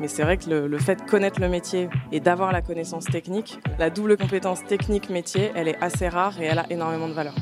mais c'est vrai que le, fait de connaître le métier et d'avoir la connaissance technique, la double compétence technique-métier, elle est assez rare et elle a énormément de valeur.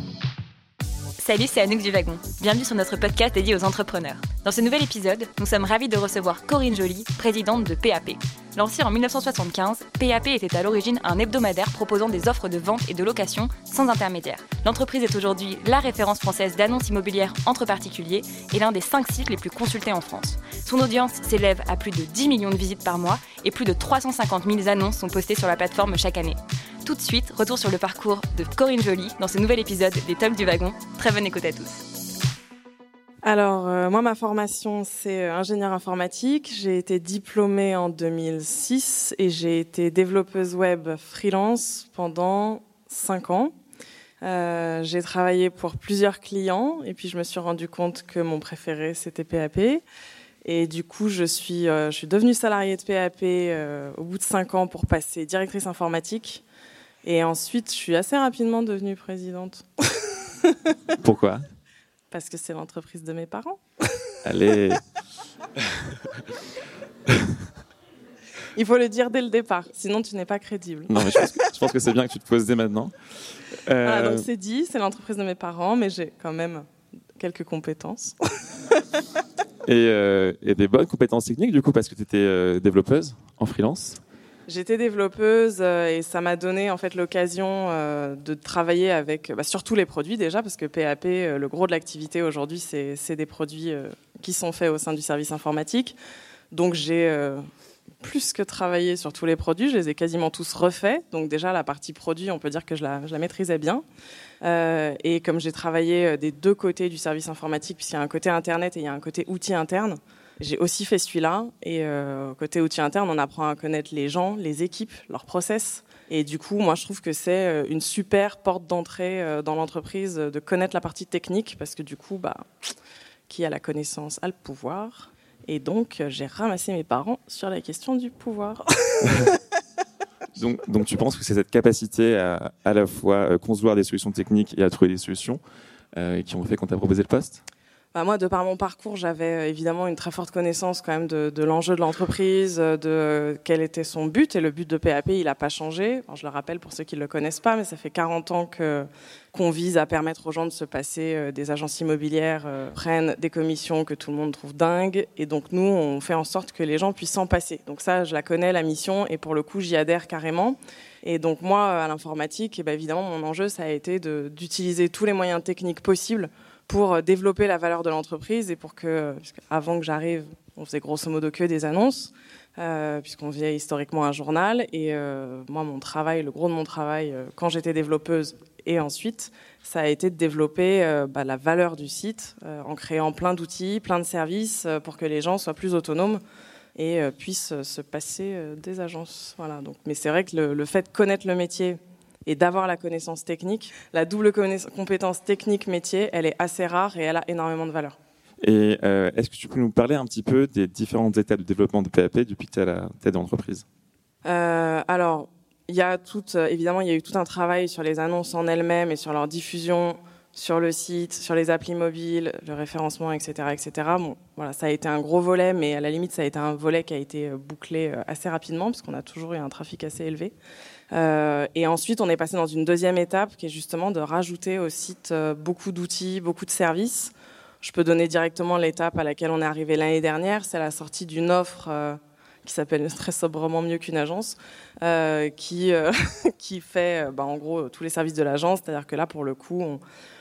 Salut, c'est Anouk du Wagon. Bienvenue sur notre podcast dédié aux entrepreneurs. Dans ce nouvel épisode, nous sommes ravis de recevoir Corinne Joly, présidente de PAP. Lancée en 1975, PAP était à l'origine un hebdomadaire proposant des offres de vente et de location sans intermédiaire. L'entreprise est aujourd'hui la référence française d'annonces immobilières entre particuliers et l'un des cinq sites les plus consultés en France. Son audience s'élève à plus de 10 millions de visites par mois et plus de 350 000 annonces sont postées sur la plateforme chaque année. Tout de suite, retour sur le parcours de Corinne Joly dans ce nouvel épisode des Tops du Wagon. Très bonne écoute à tous. Alors, euh, moi, ma formation, c'est euh, ingénieur informatique. J'ai été diplômée en 2006 et j'ai été développeuse web freelance pendant 5 ans. Euh, j'ai travaillé pour plusieurs clients et puis je me suis rendu compte que mon préféré, c'était PAP. Et du coup, je suis, devenue salariée de PAP au bout de 5 ans pour passer directrice informatique. Et ensuite, je suis assez rapidement devenue présidente. Pourquoi? Parce que c'est l'entreprise de mes parents. Allez Il faut le dire dès le départ, sinon tu n'es pas crédible. Non, mais je pense que, c'est bien que tu te poses dès maintenant. Euh... Ah, donc c'est dit, c'est l'entreprise de mes parents, mais j'ai quand même quelques compétences. et, euh, et, des bonnes compétences techniques, du coup, parce que tu étais euh, développeuse en freelance J'étais développeuse euh, et ça m'a donné en fait l'occasion euh, de travailler avec bah, surtout les produits déjà parce que PAP, euh, le gros de l'activité aujourd'hui, c'est des produits qui sont faits au sein du service informatique. Donc j'ai plus que travaillé sur tous les produits, je les ai quasiment tous refaits. Donc déjà la partie produit, on peut dire que je la, maîtrisais bien. Et comme j'ai travaillé des deux côtés du service informatique, puisqu'il y a un côté internet et il y a un côté outil interne, j'ai aussi fait celui-là. Et euh, côté outil interne, on apprend à connaître les gens, les équipes, leurs process. Et du coup, moi, je trouve que c'est une super porte d'entrée dans l'entreprise de connaître la partie technique, parce que du coup, bah, qui a la connaissance a le pouvoir. Et donc, j'ai ramassé mes parents sur la question du pouvoir. donc, tu penses que c'est cette capacité à à la fois concevoir des solutions techniques et à trouver des solutions euh, qui ont fait qu'on t'a proposé le poste? Bah moi, de par mon parcours, j'avais évidemment une très forte connaissance quand même de, l'enjeu de l'entreprise, de quel était son but. Et le but de PAP, il n'a pas changé. Je le rappelle pour ceux qui ne le connaissent pas, mais ça fait 40 ans que qu'on vise à permettre aux gens de se passer des agences immobilières, euh, prennent des commissions que tout le monde trouve dingues. Et donc, nous, on fait en sorte que les gens puissent s'en passer. Donc ça, je la connais, la mission, et pour le coup, j'y adhère carrément. Et donc, moi, à l'informatique, eh ben, évidemment, mon enjeu, ça a été d'utiliser tous les moyens techniques possibles pour développer la valeur de l'entreprise et pour que, avant que j'arrive, on faisait grosso modo que des annonces, euh, puisqu'on faisait historiquement un journal. Et euh, moi, mon travail, le gros de mon travail, euh, quand j'étais développeuse et ensuite, ça a été de développer euh, bah, la valeur du site euh, en créant plein d'outils, plein de services euh, pour que les gens soient plus autonomes et puissent se passer des agences. Voilà. Donc, mais c'est vrai que le, le, fait de connaître le métier et d'avoir la connaissance technique, la double compétence technique-métier, elle est assez rare et elle a énormément de valeur. Et euh, est-ce que tu peux nous parler un petit peu des différentes étapes de développement de PAP depuis que tu es à la tête de l'entreprise? Euh, Alors, il y a tout, évidemment, il y a eu tout un travail sur les annonces en elles-mêmes et sur leur diffusion sur le site, sur les applis mobiles, le référencement, etc., etc. Bon, voilà, ça a été un gros volet, mais à la limite, ça a été un volet qui a été bouclé assez rapidement, parce qu'on a toujours eu un trafic assez élevé. Euh, et ensuite, on est passé dans une deuxième étape, qui est justement de rajouter au site euh, beaucoup d'outils, beaucoup de services. Je peux donner directement l'étape à laquelle on est arrivé l'année dernière, c'est la sortie d'une offre euh, qui s'appelle très sobrement mieux qu'une agence, qui, qui fait bah, en gros tous les services de l'agence. C'est-à-dire que là, pour le coup,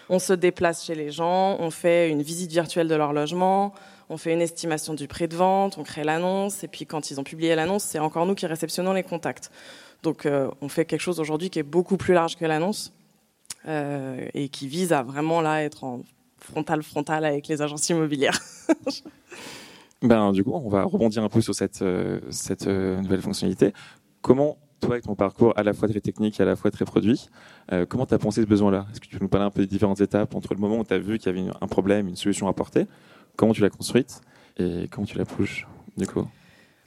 on, se déplace chez les gens, on fait une visite virtuelle de leur logement, on fait une estimation du prix de vente, on crée l'annonce, et puis quand ils ont publié l'annonce, c'est encore nous qui réceptionnons les contacts. Donc euh, on fait quelque chose aujourd'hui qui est beaucoup plus large que l'annonce euh, et qui vise à vraiment là être en frontal frontal avec les agences immobilières. ben, du coup, on va rebondir un peu sur cette, euh, cette nouvelle fonctionnalité. Comment, toi, avec ton parcours à la fois très technique et à la fois très produit, comment tu as pensé ce besoin-là? Est-ce que tu peux nous parler un peu des différentes étapes entre le moment où tu as vu qu'il y avait un problème, une solution à apporter, comment tu l'as construite? Et comment tu la pushes, du coup?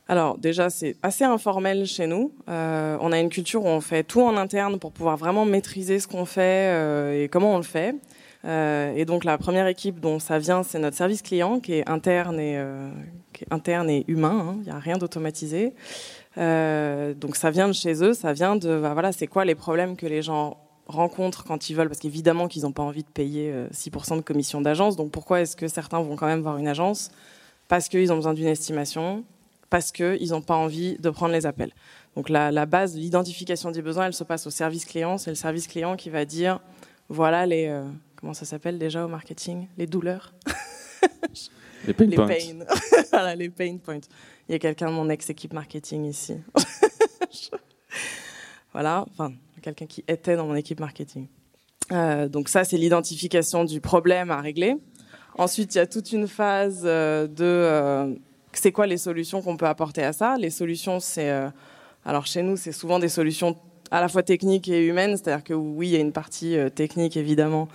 Alors déjà, c'est assez informel chez nous. Euh, on a une culture où on fait tout en interne pour pouvoir vraiment maîtriser ce qu'on fait euh, et comment on le fait. et donc la première équipe dont ça vient, c'est notre service client qui est interne et, interne et humain. Hein. Il n'y a rien d'automatisé. donc ça vient de chez eux, ça vient de bah, voilà, c'est quoi les problèmes que les gens rencontrent quand ils veulent, parce qu'évidemment qu'ils n'ont pas envie de payer 6% de commission d'agence. Donc pourquoi est-ce que certains vont quand même voir une agence? Parce qu'ils ont besoin d'une estimation, parce qu'ils n'ont pas envie de prendre les appels. Donc la, la base, l'identification des besoins, elle se passe au service client. C'est le service client qui va dire, voilà les, euh, comment ça s'appelle déjà au marketing, les douleurs. les pain les points. Pain. voilà, les pain points. Il y a quelqu'un de mon ex-équipe marketing ici. voilà, enfin, quelqu'un qui était dans mon équipe marketing. Euh, donc ça, c'est l'identification du problème à régler. Ensuite, il y a toute une phase euh, de c'est quoi les solutions qu'on peut apporter à ça? Les solutions, c'est euh, alors chez nous, c'est souvent des solutions à la fois techniques et humaines, c'est-à-dire que oui, il y a une partie euh, technique évidemment,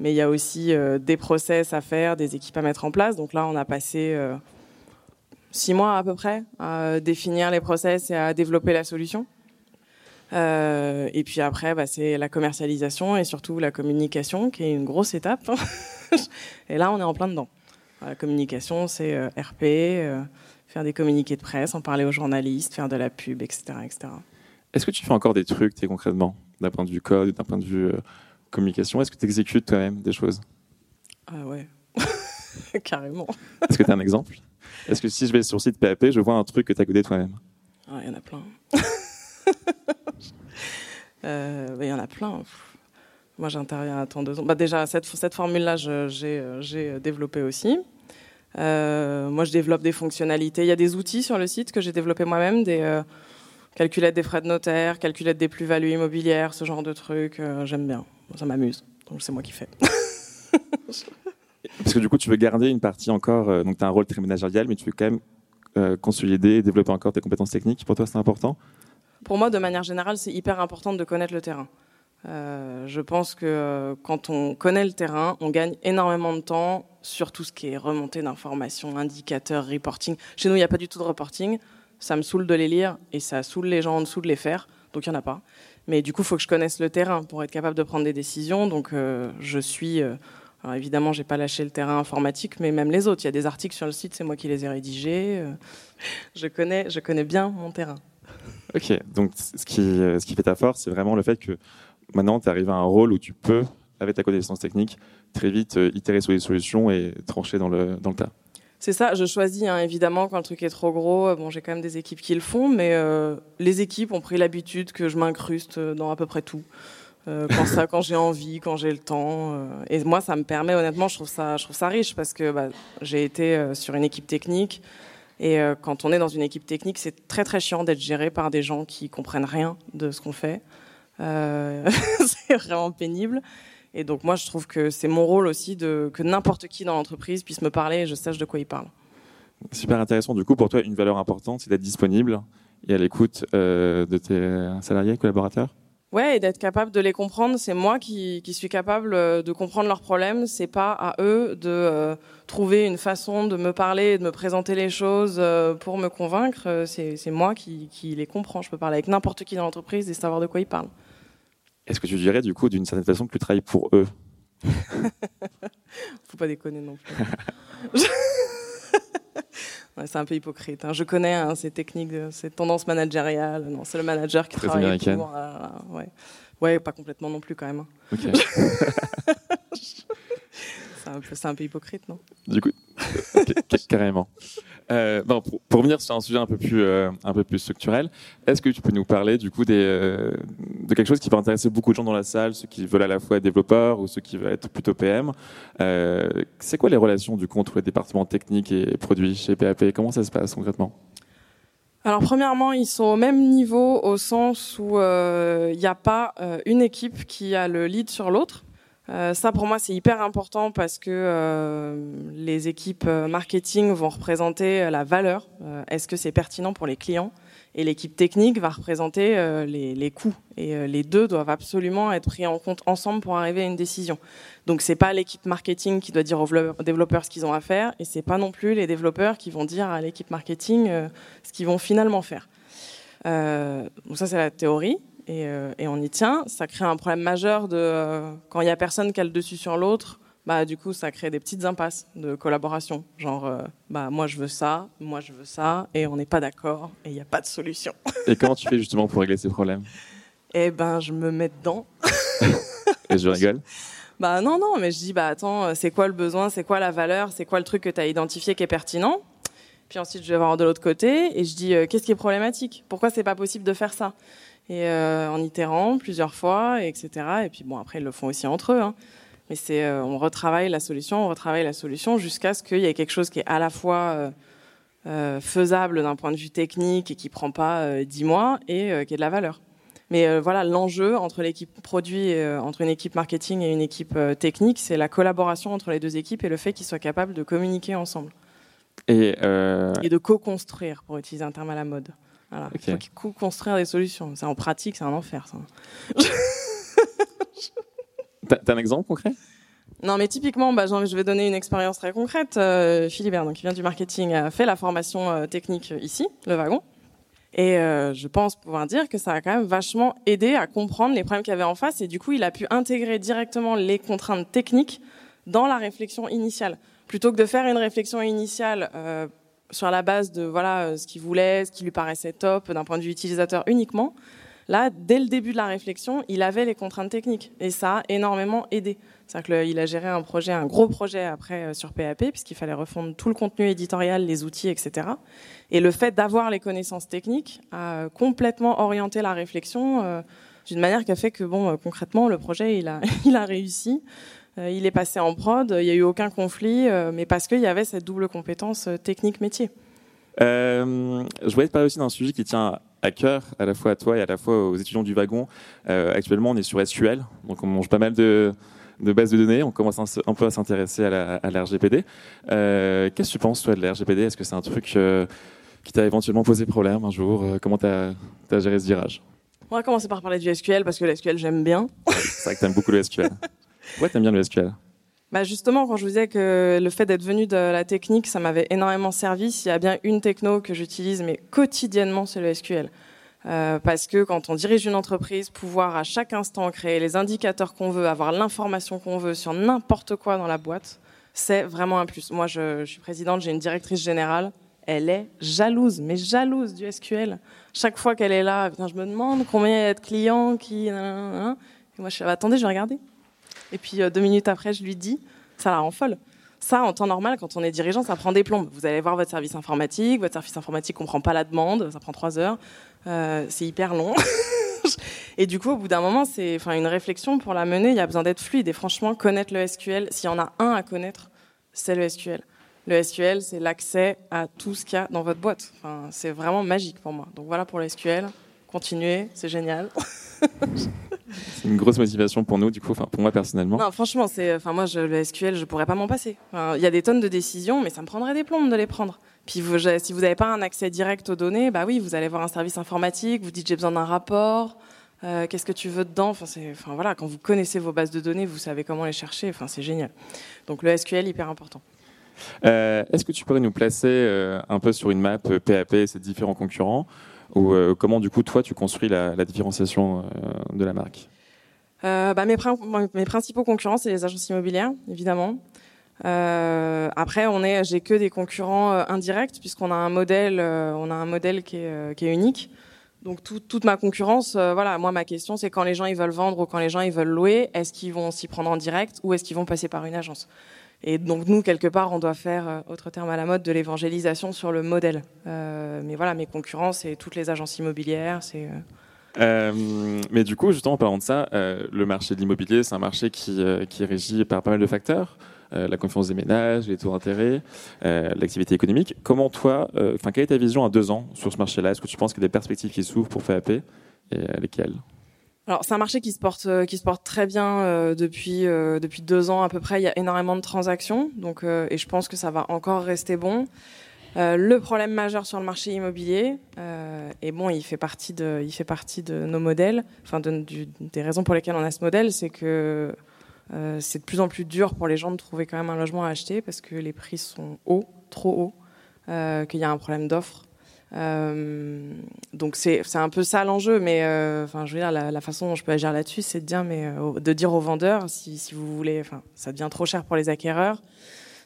mais il y a aussi euh, des process à faire, des équipes à mettre en place. Donc là, on a passé six mois à peu près à définir les process et à développer la solution. Et puis après, bah, c'est la commercialisation et surtout la communication qui est une grosse étape. et là, on est en plein dedans. La communication, c'est euh, RP, euh, faire des communiqués de presse, en parler aux journalistes, faire de la pub, etc. etc. Est-ce que tu fais encore des trucs, t'es concrètement, d'un point de vue code, d'un point de vue euh, communication? Est-ce que tu exécutes toi-même des choses? Ah ouais, carrément. Est-ce que tu as un exemple? Est-ce que si je vais sur le site PAP, je vois un truc que tu as codé toi-même? Ah, Il y en a plein. Euh, Il y en a plein. Moi, j'interviens à temps de Bah, déjà, cette, cette formule-là, j'ai développé aussi. Euh, moi, je développe des fonctionnalités. Il y a des outils sur le site que j'ai développés moi-même, des euh, calculettes des frais de notaire, calculettes des plus-values immobilières, ce genre de trucs. euh, J'aime bien. Ça m'amuse. Donc, c'est moi qui fais. Parce que du coup, tu veux garder une partie encore, euh, donc tu as un rôle très managérial, mais tu veux quand même euh, consolider, développer encore tes compétences techniques. Pour toi, c'est important? Pour moi, de manière générale, c'est hyper important de connaître le terrain. Euh, je pense que euh, quand on connaît le terrain, on gagne énormément de temps sur tout ce qui est remontée d'informations, indicateurs, reporting. Chez nous, il n'y a pas du tout de reporting. Ça me saoule de les lire et ça saoule les gens en dessous de les faire. Donc il n'y en a pas. Mais du coup, il faut que je connaisse le terrain pour être capable de prendre des décisions. Donc euh, je suis. euh, alors évidemment, j'ai pas lâché le terrain informatique, mais même les autres. Il y a des articles sur le site, c'est moi qui les ai rédigés. je connais, je connais bien mon terrain. Ok, donc ce qui, ce qui fait ta force, c'est vraiment le fait que maintenant, tu arrives à un rôle où tu peux, avec ta connaissance technique, très vite euh, itérer sur les solutions et trancher dans le, dans le tas. C'est ça, je choisis hein, évidemment quand le truc est trop gros. euh, Bon, j'ai quand même des équipes qui le font, mais euh, les équipes ont pris l'habitude que je m'incruste dans à peu près tout. Quand ça, quand j'ai envie, quand j'ai le temps. et moi, ça me permet, honnêtement, je trouve ça, je trouve ça riche parce que bah, j'ai été sur une équipe technique. Et quand on est dans une équipe technique, c'est très très chiant d'être géré par des gens qui comprennent rien de ce qu'on fait. Euh, c'est vraiment pénible. Et donc moi, je trouve que c'est mon rôle aussi de que n'importe qui dans l'entreprise puisse me parler et je sache de quoi il parle. Super intéressant. Du coup, pour toi, une valeur importante, c'est d'être disponible et à l'écoute euh, de tes salariés, collaborateurs? Ouais, et d'être capable de les comprendre, c'est moi qui, qui suis capable euh, de comprendre leurs problèmes. C'est pas à eux de euh, trouver une façon de me parler et de me présenter les choses euh, pour me convaincre. C'est c'est moi qui, qui les comprends. Je peux parler avec n'importe qui dans l'entreprise et savoir de quoi ils parlent. Est-ce que tu dirais, du coup, d'une certaine façon, que tu travailles pour eux Faut pas déconner non plus. Ouais, c'est un peu hypocrite. hein. Je connais hein, ces techniques, de- ces tendances managériales. Non, c'est le manager qui Très travaille américaine. pour. euh, ouais. ouais, pas complètement non plus quand même. hein. C'est un, un peu hypocrite, non? Du coup, ca- ca- carrément. Euh, bon, pour, pour revenir sur un sujet un peu plus, euh, un peu plus structurel, est-ce que tu peux nous parler du coup des, euh, de quelque chose qui va intéresser beaucoup de gens dans la salle, ceux qui veulent à la fois être développeurs ou ceux qui veulent être plutôt PM euh, C'est quoi les relations du coup entre les départements techniques et produits chez PAP Comment ça se passe concrètement? Alors, premièrement, ils sont au même niveau au sens où il n'y a pas une équipe qui a le lead sur l'autre. Euh, ça, pour moi, c'est hyper important parce que euh, les équipes euh, marketing vont représenter la valeur. Est-ce que c'est pertinent pour les clients? Et l'équipe technique va représenter les, les coûts. Et les deux doivent absolument être pris en compte ensemble pour arriver à une décision. Donc, c'est pas l'équipe marketing qui doit dire aux développeurs ce qu'ils ont à faire, et c'est pas non plus les développeurs qui vont dire à l'équipe marketing ce qu'ils vont finalement faire. Donc ça, c'est la théorie. Et, on y tient. Ça crée un problème majeur de quand il y a personne qui a le dessus sur l'autre. Bah, du coup, ça crée des petites impasses de collaboration. Genre, bah, moi je veux ça, moi je veux ça, et on n'est pas d'accord, et il n'y a pas de solution. et comment tu fais justement pour régler ces problèmes? Eh ben, je me mets dedans. et je rigole Bah non, non, mais je dis, bah attends, c'est quoi le besoin, c'est quoi la valeur, c'est quoi le truc que tu as identifié qui est pertinent? Puis ensuite, je vais voir de l'autre côté et je dis euh, qu'est-ce qui est problématique? Pourquoi c'est pas possible de faire ça? Et euh, en itérant plusieurs fois, etc. Et puis bon, après, ils le font aussi entre eux. Hein. Mais c'est, euh, on retravaille la solution, on retravaille la solution jusqu'à ce qu'il y ait quelque chose qui est à la fois faisable d'un point de vue technique et qui prend pas dix mois et qui ait de la valeur. Mais voilà, l'enjeu entre l'équipe produit, entre une équipe marketing et une équipe technique, c'est la collaboration entre les deux équipes et le fait qu'ils soient capables de communiquer ensemble. Et, euh... et de co-construire, pour utiliser un terme à la mode. Voilà. Il faut co-construire des solutions. C'est en pratique, c'est un enfer. Ça. T'as un exemple concret? Non, mais typiquement, bah, je vais donner une expérience très concrète. Euh, Philibert, donc, qui vient du marketing, a fait la formation euh, technique ici, le wagon. Et euh, je pense pouvoir dire que ça a quand même vachement aidé à comprendre les problèmes qu'il y avait en face. Et du coup, il a pu intégrer directement les contraintes techniques dans la réflexion initiale plutôt que de faire une réflexion initiale euh, sur la base de voilà euh, ce qu'il voulait, ce qui lui paraissait top d'un point de vue utilisateur uniquement. Là, dès le début de la réflexion, il avait les contraintes techniques et ça a énormément aidé. C'est-à-dire qu'il a géré un projet, un gros projet après euh, sur PAP, puisqu'il fallait refondre tout le contenu éditorial, les outils, etc. Et le fait d'avoir les connaissances techniques a complètement orienté la réflexion d'une manière qui a fait que, bon, concrètement, le projet, il a, il a réussi. Euh, il est passé en prod, il n'y a eu aucun conflit, euh, mais parce qu'il y avait cette double compétence euh, technique-métier. je voulais te parler aussi d'un sujet qui tient à cœur, à la fois à toi et à la fois aux étudiants du wagon. actuellement, on est sur SQL, donc on mange pas mal de, bases de données. On commence un, peu à s'intéresser à la, à RGPD. Qu'est-ce que tu penses, toi, de la RGPD Est-ce que c'est un truc qui t'a éventuellement posé problème un jour? Comment tu as, géré ce virage? On va commencer par parler du SQL, parce que le SQL, j'aime bien. c'est vrai que tu aimes beaucoup le SQL. Pourquoi t'aimes bien le SQL bah justement, quand je vous disais que le fait d'être venu de la technique, ça m'avait énormément servi. S'il y a bien une techno que j'utilise, mais quotidiennement, c'est le SQL. Euh, parce que quand on dirige une entreprise, pouvoir à chaque instant créer les indicateurs qu'on veut, avoir l'information qu'on veut sur n'importe quoi dans la boîte, c'est vraiment un plus. Moi, je, suis présidente, j'ai une directrice générale, elle est jalouse, mais jalouse du SQL. Chaque fois qu'elle est là, je me demande combien il y a de clients qui... Moi, je suis attendez, je vais regarder. Et puis euh, deux minutes après, je lui dis, ça la rend folle. Ça, en temps normal, quand on est dirigeant, ça prend des plombes. Vous allez voir votre service informatique, votre service informatique comprend pas la demande, ça prend trois heures, euh, c'est hyper long. et du coup, au bout d'un moment, c'est, une réflexion pour la mener, il y a besoin d'être fluide. Et franchement, connaître le SQL, s'il y en a un à connaître, c'est le SQL. Le SQL, c'est l'accès à tout ce qu'il y a dans votre boîte. Enfin, c'est vraiment magique pour moi. Donc voilà pour le SQL. Continuez, c'est génial. une grosse motivation pour nous, du coup, enfin pour moi personnellement. Non, franchement, c'est, enfin moi, je, le SQL, je pourrais pas m'en passer. Il y a des tonnes de décisions, mais ça me prendrait des plombes de les prendre. Puis vous, si vous n'avez pas un accès direct aux données, bah oui, vous allez voir un service informatique, vous dites j'ai besoin d'un rapport. Euh, qu'est-ce que tu veux dedans? Enfin, enfin voilà, quand vous connaissez vos bases de données, vous savez comment les chercher. Enfin, c'est génial. Donc le SQL hyper important. Euh, est-ce que tu pourrais nous placer euh, un peu sur une map PAP et ses différents concurrents? Ou comment, du coup, toi, tu construis la, différenciation de la marque? Euh, bah, mes, principaux concurrents, c'est les agences immobilières, évidemment. après, on est, j'ai que des concurrents indirects puisqu'on a un modèle, on a un modèle qui est, unique. Donc toute ma concurrence, voilà, moi ma question c'est quand les gens ils veulent vendre ou quand les gens ils veulent louer, est-ce qu'ils vont s'y prendre en direct ou est-ce qu'ils vont passer par une agence? Et donc nous, quelque part, on doit faire, euh, autre terme à la mode, de l'évangélisation sur le modèle. Euh, mais voilà, mes concurrents, c'est toutes les agences immobilières. C'est, euh, mais du coup, justement, en parlant de ça, le marché de l'immobilier, c'est un marché qui, qui, est régi par pas mal de facteurs. la confiance des ménages, les taux d'intérêt, l'activité économique. Comment toi, enfin, quelle est ta vision à deux ans sur ce marché-là? Est-ce que tu penses qu'il y a des perspectives qui s'ouvrent pour FAP et lesquelles alors c'est un marché qui se porte euh, qui se porte très bien euh, depuis euh, depuis deux ans à peu près. Il y a énormément de transactions, donc et je pense que ça va encore rester bon. Le problème majeur sur le marché immobilier, et bon, il fait partie de nos modèles, enfin de, des raisons pour lesquelles on a ce modèle, c'est que c'est de plus en plus dur pour les gens de trouver quand même un logement à acheter parce que les prix sont hauts, trop hauts, qu'il y a un problème d'offre Euh, donc c'est un peu ça l'enjeu, mais euh, enfin je veux dire la, façon dont je peux agir là-dessus, c'est de dire mais euh, de dire aux vendeurs si, vous voulez, ça devient trop cher pour les acquéreurs.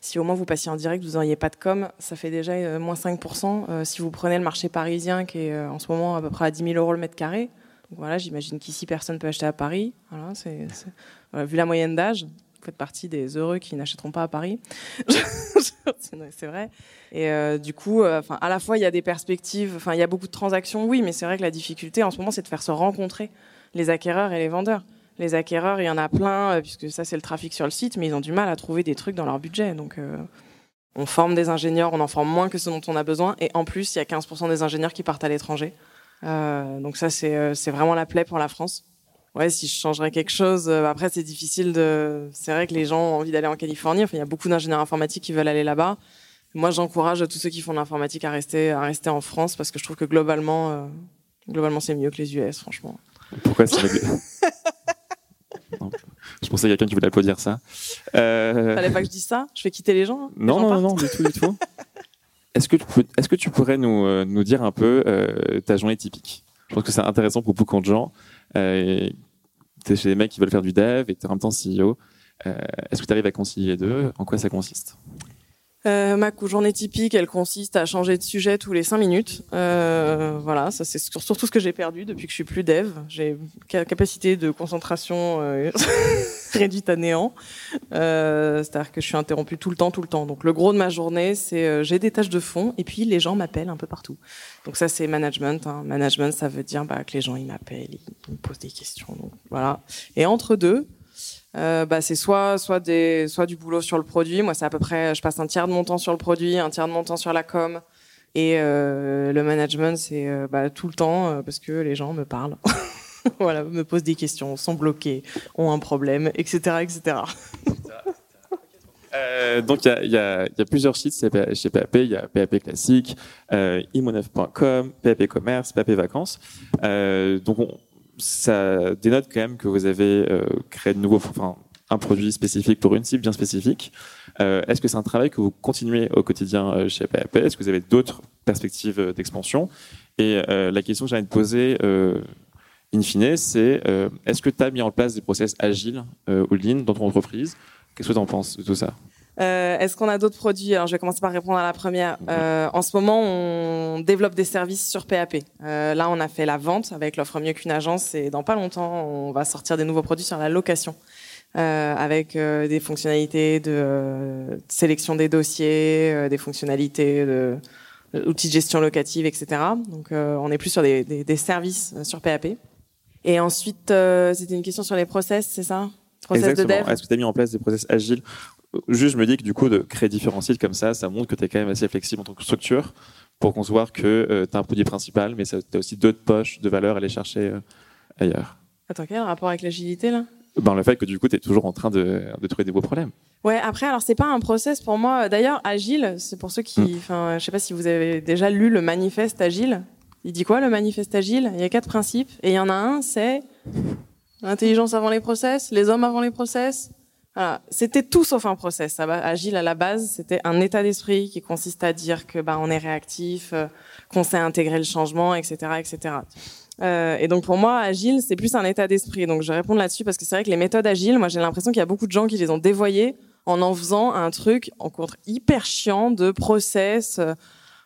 Si au moins vous passiez en direct, vous n'auriez pas de com, ça fait déjà moins 5%. si vous prenez le marché parisien qui est en ce moment à peu près à 10 000 euros le mètre carré, donc voilà, j'imagine qu'ici personne peut acheter à Paris. Vu la moyenne d'âge, vous faites partie des heureux qui n'achèteront pas à Paris. c'est vrai. Et euh, du coup, euh, à la fois il y a des perspectives, il y a beaucoup de transactions, oui, mais c'est vrai que la difficulté en ce moment, c'est de faire se rencontrer les acquéreurs et les vendeurs. Les acquéreurs, il y en a plein, euh, puisque ça c'est le trafic sur le site, mais ils ont du mal à trouver des trucs dans leur budget. Donc on forme des ingénieurs, on en forme moins que ce dont on a besoin, et en plus il y a 15% des ingénieurs qui partent à l'étranger. donc ça c'est vraiment la plaie pour la France ouais, si je changerais quelque chose. Euh, après, c'est difficile de. C'est vrai que les gens ont envie d'aller en Californie. Enfin, il y a beaucoup d'ingénieurs informatiques qui veulent aller là-bas. Moi, j'encourage tous ceux qui font de l'informatique à rester, à rester en France parce que je trouve que globalement, euh, globalement, c'est mieux que les US, franchement. Pourquoi c'est Je pensais qu'il y a quelqu'un qui voulait applaudir ça. Euh... Fallait pas que je dise ça Je fais quitter les gens Non, non, non, du tout, du tout. Est-ce que, tu est-ce que tu pourrais nous, euh, nous dire un peu ta journée typique? Je pense que c'est intéressant pour beaucoup de gens. Euh, tu es chez des mecs qui veulent faire du dev et tu es en même temps CEO. Euh, est-ce que tu arrives à concilier les deux? En quoi ça consiste? Euh, ma journée typique, elle consiste à changer de sujet tous les cinq minutes. Euh, voilà, ça c'est surtout ce que j'ai perdu depuis que je suis plus dev. J'ai capacité de concentration euh, réduite à néant. Euh, C'est-à-dire que je suis interrompue tout le temps, tout le temps. Donc le gros de ma journée, c'est euh, j'ai des tâches de fond et puis les gens m'appellent un peu partout. Donc ça c'est management. Hein. Management, ça veut dire bah, que les gens ils m'appellent, ils me posent des questions. Donc voilà. Et entre deux, euh, bah, c'est soit soit des soit du boulot sur le produit. Moi, c'est à peu près, je passe un tiers de mon temps sur le produit, un tiers de mon temps sur la com, et euh, le management, c'est euh, bah, tout le temps parce que les gens me parlent, voilà, me posent des questions, sont bloqués, ont un problème, etc., etc. Donc il y a, y, a, plusieurs sites chez PAP, il y a PAP classique, euh, imo9.com, PAP commerce, PAP vacances. Donc on, ça dénote quand même que vous avez euh, créé de nouveaux, enfin, un produit spécifique pour une cible bien spécifique. Euh, est-ce que c'est un travail que vous continuez au quotidien euh, chez PAP Est-ce que vous avez d'autres perspectives d'expansion? Et la question que envie de poser, in fine, c'est est-ce que tu as mis en place des process agiles ou lean dans ton entreprise? Qu'est-ce que tu en penses de tout ça? Euh, Est-ce qu'on a d'autres produits? Alors, je vais commencer par répondre à la première. Euh, en ce moment, on développe des services sur PAP. Euh, là, on a fait la vente avec l'offre mieux qu'une agence, et dans pas longtemps, on va sortir des nouveaux produits sur la location. Euh, avec euh, des fonctionnalités de euh, sélection des dossiers, des fonctionnalités de outils de gestion locative, etc. Donc, on est plus sur des, des, des services sur PAP. Et ensuite, c'était une question sur les process, c'est ça? Process Exactement. Est-ce que tu as mis en place des process agiles Juste, je me dis que du coup, de créer différents sites comme ça, ça montre que tu es quand même assez flexible en tant que structure pour concevoir que euh, tu as un produit principal, mais tu as aussi d'autres poches de valeur à aller chercher euh, ailleurs. Attends, quel rapport avec l'agilité là? Ben, Le fait que du coup, tu es toujours en train de, de trouver des beaux problèmes. Ouais, après, alors c'est pas un process pour moi. D'ailleurs, agile, c'est pour ceux qui. Hmm. Enfin, je sais pas si vous avez déjà lu le manifeste agile. Il dit quoi le manifeste agile? Il y a quatre principes et il y en a un, c'est l'intelligence avant les process, les hommes avant les process, voilà. C'était tout sauf un process. Agile à la base, c'était un état d'esprit qui consiste à dire que bah on est réactif, euh, qu'on sait intégrer le changement, etc., etc. Euh, et donc pour moi, agile, c'est plus un état d'esprit. Donc je réponds là-dessus parce que c'est vrai que les méthodes agiles, moi j'ai l'impression qu'il y a beaucoup de gens qui les ont dévoyées en en faisant un truc en contre hyper chiant de process. Euh,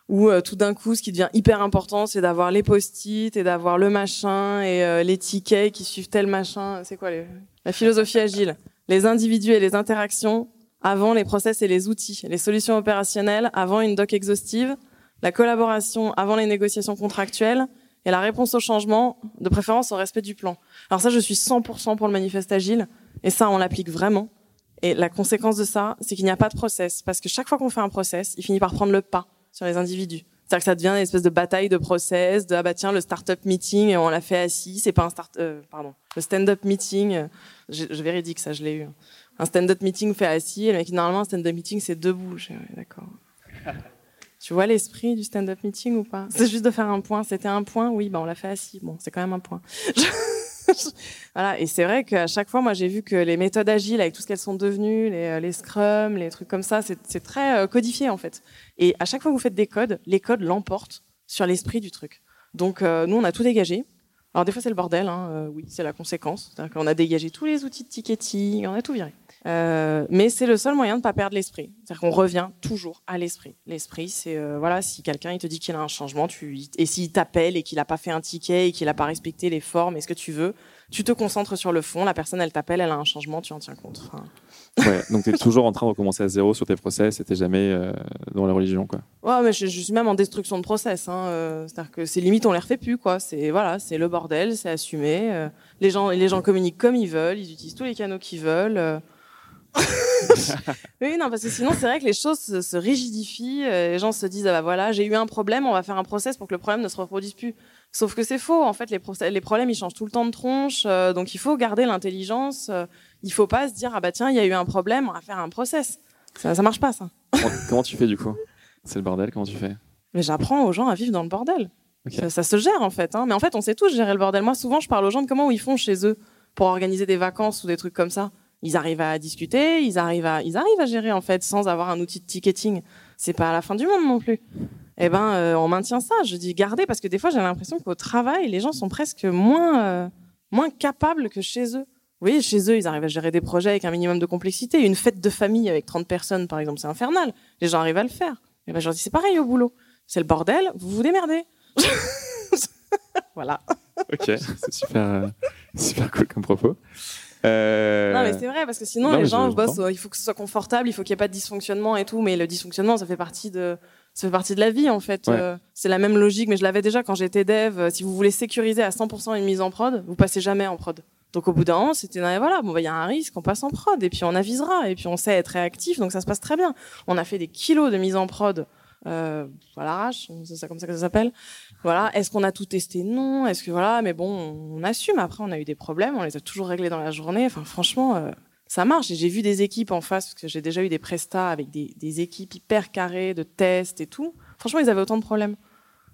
où tout d'un coup, ce qui devient hyper important, c'est d'avoir les post-it et d'avoir le machin et les tickets qui suivent tel machin. C'est quoi les... la philosophie agile? Les individus et les interactions avant les process et les outils, les solutions opérationnelles avant une doc exhaustive, la collaboration avant les négociations contractuelles et la réponse au changement, de préférence au respect du plan. Alors ça, je suis 100% pour le manifeste agile et ça, on l'applique vraiment. Et la conséquence de ça, c'est qu'il n'y a pas de process parce que chaque fois qu'on fait un process, il finit par prendre le pas sur les individus. C'est-à-dire que ça devient une espèce de bataille de process, de ah bah tiens le start-up meeting on l'a fait assis, c'est pas un start, euh, pardon, le stand-up meeting, je, je vérifie que ça je l'ai eu. Un stand-up meeting fait assis, et le mec normalement un stand-up meeting c'est debout. D'accord. tu vois l'esprit du stand-up meeting ou pas? C'est juste de faire un point. C'était un point, oui, bah on l'a fait assis. Bon, c'est quand même un point. voilà, et c'est vrai qu'à chaque fois, moi, j'ai vu que les méthodes agiles, avec tout ce qu'elles sont devenues, les, euh, les scrums, les trucs comme ça, c'est très euh, codifié en fait. Et à chaque fois que vous faites des codes, les codes l'emportent sur l'esprit du truc. Donc nous, on a tout dégagé. Alors des fois c'est le bordel, hein, oui, c'est la conséquence. On a dégagé tous les outils de ticketing, on a tout viré. Euh, mais c'est le seul moyen de ne pas perdre l'esprit. C'est-à-dire qu'on revient toujours à l'esprit. L'esprit, c'est euh, voilà, si quelqu'un il te dit qu'il a un changement, tu, et s'il t'appelle et qu'il n'a pas fait un ticket et qu'il n'a pas respecté les formes et ce que tu veux, tu te concentres sur le fond. La personne, elle t'appelle, elle a un changement, tu en tiens compte. Ouais, donc tu es toujours en train de recommencer à zéro sur tes process et tu jamais euh, dans la religion. Quoi. Ouais, mais je, suis même en destruction de process. Hein, C'est-à-dire que ces limites, on les refait plus. Quoi. C'est voilà, c'est le bordel, c'est assumé. les, gens, les gens communiquent comme ils veulent, ils utilisent tous les canaux qu'ils veulent. oui, non, parce que sinon, c'est vrai que les choses se, rigidifient. Euh, les gens se disent, ah bah voilà, j'ai eu un problème, on va faire un process pour que le problème ne se reproduise plus. Sauf que c'est faux. En fait, les, les, problèmes, ils changent tout le temps de tronche. Euh, donc, il faut garder l'intelligence. Euh, il faut pas se dire, ah bah tiens, il y a eu un problème, on va faire un process. Ça, ça marche pas, ça. comment tu fais, du coup? C'est le bordel, comment tu fais? Mais j'apprends aux gens à vivre dans le bordel. Ça, se gère, en fait. Hein. Mais en fait, on sait tous gérer le bordel. Moi, souvent, je parle aux gens de comment ils font chez eux pour organiser des vacances ou des trucs comme ça ils arrivent à discuter, ils arrivent à, ils arrivent à gérer en fait sans avoir un outil de ticketing. C'est pas à la fin du monde non plus. Eh ben, euh, on maintient ça. Je dis garder parce que des fois j'ai l'impression qu'au travail, les gens sont presque moins, euh, moins capables que chez eux. Oui, chez eux, ils arrivent à gérer des projets avec un minimum de complexité. Une fête de famille avec 30 personnes, par exemple, c'est infernal. Les gens arrivent à le faire. Et eh ben, je leur dis, c'est pareil au boulot. C'est le bordel, vous vous démerdez. voilà. Ok, c'est super, euh, super cool comme propos. Euh, non, mais c'est vrai, parce que sinon, les gens bossent, il faut que ce soit confortable, il faut qu'il n'y ait pas de dysfonctionnement et tout, mais le dysfonctionnement, ça fait partie de, ça fait partie de la vie, en fait. Euh, c'est la même logique, mais je l'avais déjà quand j'étais dev. Euh, si vous voulez sécuriser à 100% une mise en prod, vous passez jamais en prod. Donc au bout d'un an, c'était voilà, bon bah il y a un risque, on passe en prod et puis on avisera et puis on sait être réactif, donc ça se passe très bien. On a fait des kilos de mise en prod euh, à l'arrache, c'est comme ça que ça s'appelle. Voilà. Est-ce qu'on a tout testé? Non. Est-ce que voilà, mais bon, on assume. Après, on a eu des problèmes, on les a toujours réglés dans la journée. Enfin, franchement, euh, ça marche. J'ai vu des équipes en face, parce que j'ai déjà eu des prestats avec des, des, équipes hyper carrées de tests et tout. Franchement, ils avaient autant de problèmes.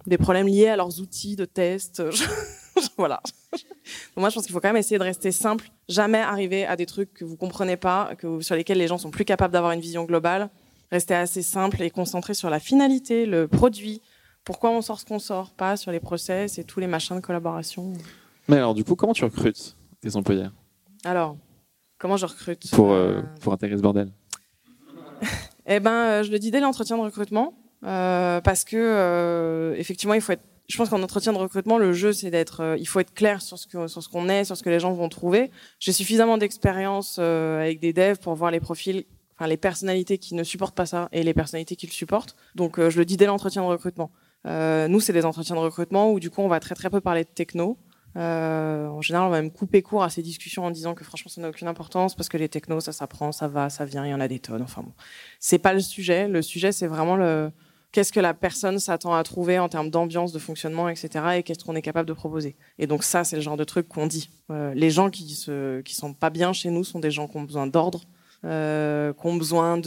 Des problèmes liés à leurs outils de test. voilà. moi, je pense qu'il faut quand même essayer de rester simple. Jamais arriver à des trucs que vous comprenez pas, que, sur lesquels les gens sont plus capables d'avoir une vision globale rester assez simple et concentré sur la finalité, le produit, pourquoi on sort ce qu'on sort, pas sur les process et tous les machins de collaboration. Mais alors, du coup, comment tu recrutes tes employés? Alors, comment je recrute Pour, euh, euh, pour intégrer ce bordel Eh ben, euh, je le dis dès l'entretien de recrutement, parce que effectivement, il faut être. Je pense qu'en entretien de recrutement, le jeu, c'est d'être. il faut être clair sur ce que sur ce qu'on est, sur ce que les gens vont trouver. J'ai suffisamment d'expérience avec des devs pour voir les profils les personnalités qui ne supportent pas ça et les personnalités qui le supportent. Donc je le dis dès l'entretien de recrutement. Nous, c'est des entretiens de recrutement où du coup on va très très peu parler de techno. Euh, en général, on va même couper court à ces discussions en disant que franchement ça n'a aucune importance parce que les technos ça s'apprend, ça va, ça vient, il y en a des tonnes. Enfin bon, c'est pas le sujet. Le sujet c'est vraiment le qu'est-ce que la personne s'attend à trouver en termes d'ambiance, de fonctionnement, etc. Et qu'est-ce qu'on est capable de proposer. Et donc ça, c'est le genre de truc qu'on dit. les gens qui se, sont pas bien chez nous sont des gens qui ont besoin d'ordre, euh, qui ont besoin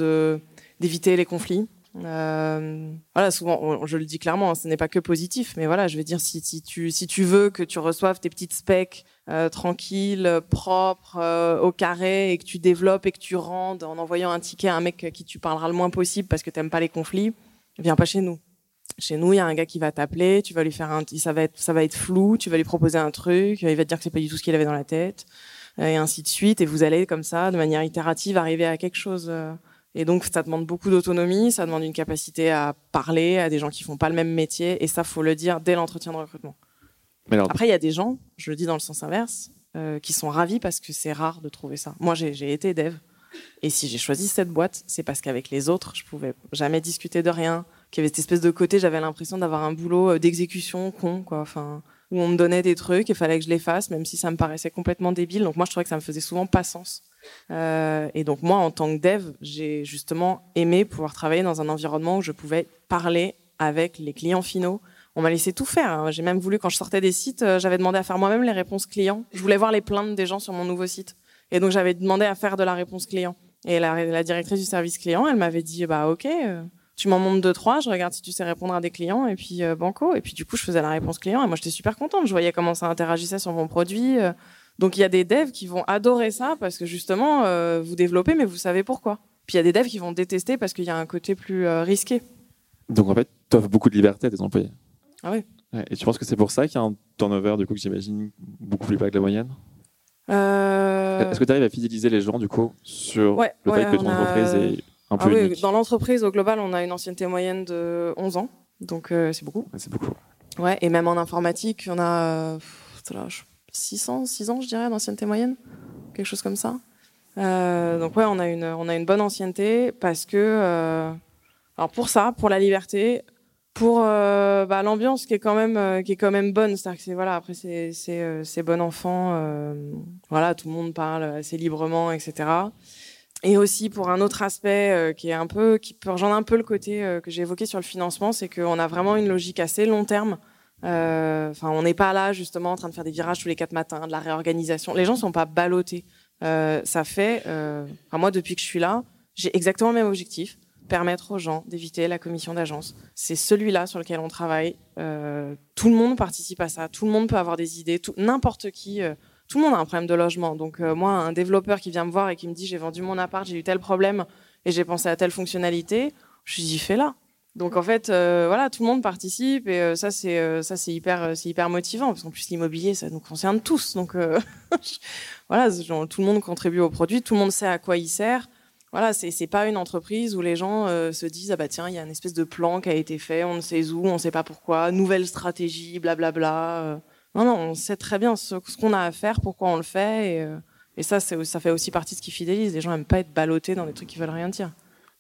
d'éviter les conflits. Euh, voilà, souvent, je le dis clairement, hein, ce n'est pas que positif, mais voilà, je veux dire, si, tu, si tu veux que tu reçoives tes petites specs euh, tranquilles, propres, euh, au carré, et que tu développes et que tu rendes en envoyant un ticket à un mec qui tu parleras le moins possible parce que tu n'aimes pas les conflits, viens pas chez nous. Chez nous, il y a un gars qui va t'appeler, tu vas lui faire un, ça va être, ça va être flou, tu vas lui proposer un truc, il va te dire que c'est pas du tout ce qu'il avait dans la tête et ainsi de suite. Et vous allez comme ça, de manière itérative, arriver à quelque chose. Et donc, ça demande beaucoup d'autonomie, ça demande une capacité à parler à des gens qui font pas le même métier. Et ça, faut le dire dès l'entretien de recrutement. Après, il y a des gens, je le dis dans le sens inverse, euh, qui sont ravis parce que c'est rare de trouver ça. Moi, j'ai été dev. Et si j'ai choisi cette boîte, c'est parce qu'avec les autres, je pouvais jamais discuter de rien. Qu'il y avait cette espèce de côté, j'avais l'impression d'avoir un boulot euh, d'exécution con, quoi. Enfin, où on me donnait des trucs, il fallait que je les fasse, même si ça me paraissait complètement débile. Donc moi, je trouvais que ça me faisait souvent pas sens. Euh, et donc moi, en tant que dev, j'ai justement aimé pouvoir travailler dans un environnement où je pouvais parler avec les clients finaux. On m'a laissé tout faire. Hein. J'ai même voulu, quand je sortais des sites, euh, j'avais demandé à faire moi-même les réponses clients. Je voulais voir les plaintes des gens sur mon nouveau site. Et donc j'avais demandé à faire de la réponse client. Et la, la directrice du service client, elle m'avait dit, bah ok, euh, tu m'en montres deux trois, je regarde si tu sais répondre à des clients et puis banco et puis du coup je faisais la réponse client et moi j'étais super contente, je voyais comment ça interagissait sur mon produit. Euh. donc il y a des devs qui vont adorer ça parce que justement euh, vous développez mais vous savez pourquoi. Puis il y a des devs qui vont détester parce qu'il y a un côté plus risqué. Donc en fait, tu offres beaucoup de liberté à tes employés. Ah oui. Et tu penses que c'est pour ça qu'il y a un turnover, du coup, que j'imagine beaucoup plus bas que la moyenne? Euh, Est-ce que tu arrives à fidéliser les gens, du coup, sur Ouais, le ouais, fait que ton a- entreprise est un ah peu oui, unique? dans l'entreprise, au global, on a une ancienneté moyenne de 11 ans. Donc, euh, c'est beaucoup. Ouais, C'est beaucoup. Ouais, et même en informatique, on a euh, pff, c'est là, je- 600, 6 ans, je dirais, d'ancienneté moyenne. Quelque chose comme ça. Euh, donc, ouais, on a, une, on a une bonne ancienneté parce que. euh, alors, pour ça, pour la liberté, pour euh, bah, l'ambiance qui est quand même qui est quand même bonne c'est-à-dire que c'est voilà après c'est c'est c'est bon enfant voilà tout le monde parle assez librement etc et aussi pour un autre aspect qui est un peu qui peut rejoindre un peu le côté que j'ai évoqué sur le financement c'est qu'on a vraiment une logique assez long terme enfin on n'est pas là justement en train de faire des virages tous les quatre matins de la réorganisation les gens sont pas ballottés Euh, ça fait euh, moi depuis que je suis là j'ai exactement le même objectif permettre aux gens d'éviter la commission d'agence. C'est celui-là sur lequel on travaille. Euh, tout le monde participe à ça. Tout le monde peut avoir des idées. N'importe qui. euh, tout le monde a un problème de logement. Donc euh, moi, un développeur qui vient me voir et qui me dit j'ai vendu mon appart, j'ai eu tel problème et j'ai pensé à telle fonctionnalité, je lui dis fais-la. Donc en fait, euh, voilà, tout le monde participe et euh, ça c'est euh, ça c'est hyper euh, c'est hyper motivant parce qu'en plus l'immobilier ça nous concerne tous. Donc euh, voilà, genre, tout le monde contribue au produit, tout le monde sait à quoi il sert voilà, c'est c'est pas une entreprise où les gens euh, se disent ah bah tiens il y a une espèce de plan qui a été fait, on ne sait où, on ne sait pas pourquoi, nouvelle stratégie, blablabla. Non non, on sait très bien ce, qu'on a à faire, pourquoi on le fait et, et ça ça fait aussi partie de ce qui fidélise. Les gens aiment pas être ballottés dans des trucs qui veulent rien dire.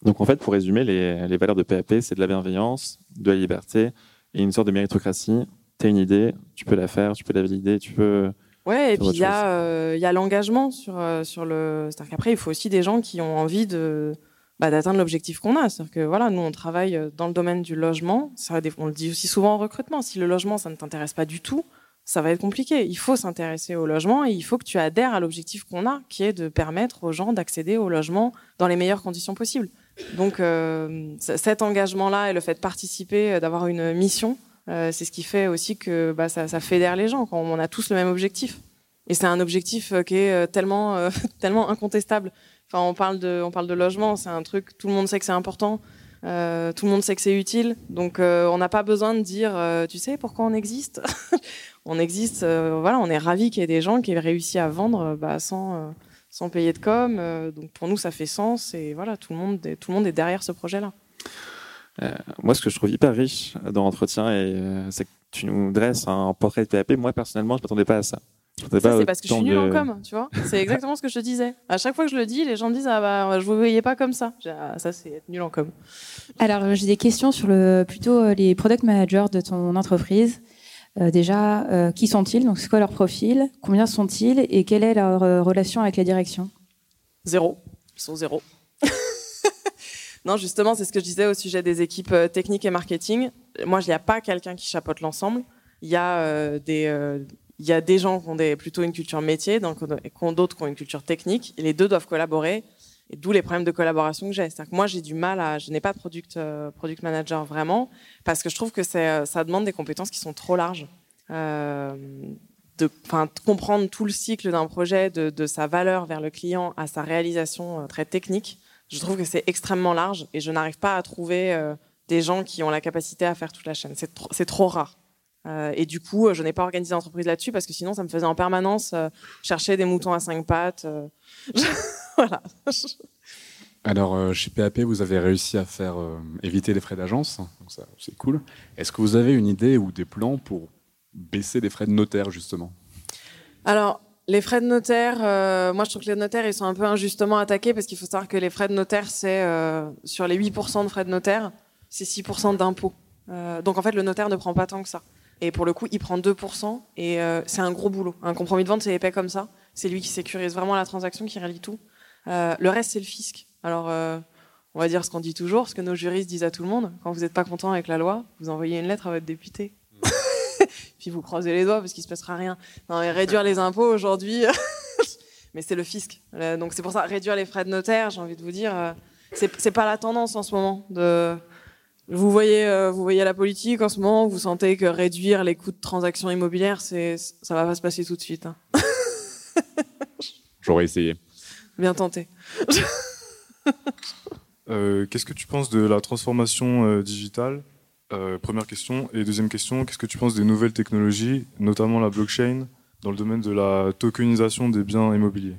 Donc, en fait, pour résumer, les, les valeurs de PAP, c'est de la bienveillance, de la liberté et une sorte de méritocratie. Tu as une idée, tu peux la faire, tu peux la valider, tu peux. Ouais, et puis autre il y a euh, il y a l'engagement sur euh, sur le c'est-à-dire qu'après il faut aussi des gens qui ont envie de bah, d'atteindre l'objectif qu'on a, c'est-à-dire que voilà, nous on travaille euh, dans le domaine du logement, on le dit aussi souvent en recrutement, si le logement ça ne t'intéresse pas du tout, ça va être compliqué. Il faut s'intéresser au logement et il faut que tu adhères à l'objectif qu'on a, qui est de permettre aux gens d'accéder au logement dans les meilleures conditions possibles. Donc euh, cet engagement-là et le fait de participer, euh, d'avoir une mission, euh, c'est ce qui fait aussi que bah, ça, fédère les gens quand on a tous le même objectif. Et c'est un objectif qui est tellement, tellement incontestable. Enfin, on parle de, on parle de logement, c'est un truc, tout le monde sait que c'est important, tout le monde sait que c'est utile. Donc, on n'a pas besoin de dire, tu sais, pourquoi on existe? On existe, voilà, on est ravi qu'il y ait des gens qui aient réussi à vendre bah, sans, sans payer de com. euh, donc, pour nous, ça fait sens. Et voilà, tout le monde, est- tout le monde est derrière ce projet-là. Moi, ce que je trouve hyper riche dans l'entretien, et, euh, c'est que tu nous dresses un portrait de PAP. Moi, personnellement, je ne m'attendais pas à ça. Ça, c'est parce que je suis nulle en de- com, tu vois. C'est exactement ce que je te disais. À chaque fois que je le dis, les gens me disent Ah bah, je vous voyais pas comme ça. Ah, ça, c'est être nul en com. Alors, euh, j'ai des questions sur le, plutôt euh, les product managers de ton entreprise. Euh, déjà, euh, qui sont-ils? Donc, c'est quoi leur profil? Combien sont-ils? Et quelle est leur euh, relation avec la direction? Zéro. Ils sont zéro. non, justement, c'est ce que je disais au sujet des équipes techniques et marketing. Moi, il n'y a pas quelqu'un qui chapeaute l'ensemble. Il y a des. il y a des gens qui ont plutôt une culture métier, d'autres qui ont une culture technique, les deux doivent collaborer, et d'où les problèmes de collaboration que j'ai. C'est-à-dire que moi, j'ai du mal à, je n'ai pas de product, euh, manager vraiment, parce que je trouve que euh, ça demande des compétences qui sont trop larges. Euh, de, comprendre tout le cycle d'un projet, de, sa valeur vers le client à sa réalisation euh, très technique. Je trouve que c'est extrêmement large et je n'arrive pas à trouver des gens qui ont la capacité à faire toute la chaîne. C'est trop, rare. Et du coup, je n'ai pas organisé d'entreprise là-dessus parce que sinon, ça me faisait en permanence chercher des moutons à cinq pattes. voilà. Alors, euh, chez PAP, vous avez réussi à faire euh, éviter les frais d'agence, donc ça, c'est cool. Est-ce que vous avez une idée ou des plans pour baisser les frais de notaire, justement? Alors, les frais de notaire, euh, moi je trouve que les notaires ils sont un peu injustement attaqués parce qu'il faut savoir que les frais de notaire, c'est euh, sur les 8% de frais de notaire, c'est 6% d'impôts. Donc en fait, le notaire ne prend pas tant que ça. Et pour le coup, il prend 2% et c'est un gros boulot. Un compromis de vente, c'est épais comme ça. C'est lui qui sécurise vraiment la transaction, qui relie tout. Euh, le reste, c'est le fisc. Alors, euh, on va dire ce qu'on dit toujours, ce que nos juristes disent à tout le monde. Quand vous n'êtes pas content avec la loi, vous envoyez une lettre à votre député. Puis vous croisez les doigts parce qu'il se passera rien. Non, mais réduire les impôts aujourd'hui, mais c'est le fisc. Donc c'est pour ça, réduire les frais de notaire, j'ai envie de vous dire, euh, c'est pas la tendance en ce moment. De... Vous voyez, euh, vous voyez la politique en ce moment, vous sentez que réduire les coûts de transaction immobilière, c'est, ça va pas se passer tout de suite. hein. J'aurais essayé. Bien tenté. Euh, Qu'est-ce que tu penses de la transformation euh, digitale? Euh, première question. Et deuxième question, qu'est-ce que tu penses des nouvelles technologies, notamment la blockchain, dans le domaine de la tokenisation des biens immobiliers?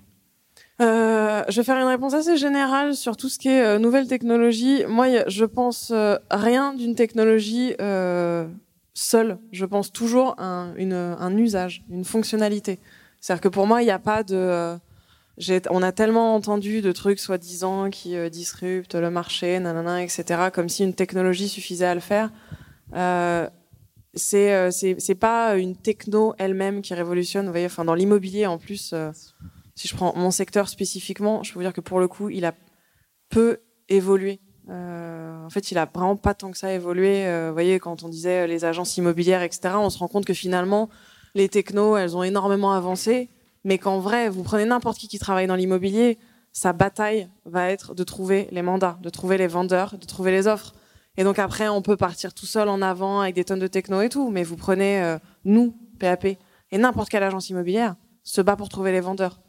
Je vais faire une réponse assez générale sur tout ce qui est nouvelles technologies. Moi, je pense rien d'une technologie seule. Je pense toujours un, une, un usage, une fonctionnalité. C'est-à-dire que pour moi, il n'y a pas de. Euh, on a tellement entendu de trucs soi-disant qui euh, disruptent le marché, nanana, etc., comme si une technologie suffisait à le faire. c'est c'est pas une techno elle-même qui révolutionne. Vous voyez, enfin dans l'immobilier en plus si je prends mon secteur spécifiquement, je peux vous dire que pour le coup, il a peu évolué. Euh, en fait, il a vraiment pas tant que ça évolué. Euh, vous voyez, quand on disait euh, les agences immobilières, etc., on se rend compte que finalement, les technos, elles ont énormément avancé, mais qu'en vrai, vous prenez n'importe qui qui travaille dans l'immobilier, sa bataille va être de trouver les mandats, de trouver les vendeurs, de trouver les offres. Et donc après, on peut partir tout seul en avant avec des tonnes de techno et tout, mais vous prenez euh, nous, PAP, et n'importe quelle agence immobilière se bat pour trouver les vendeurs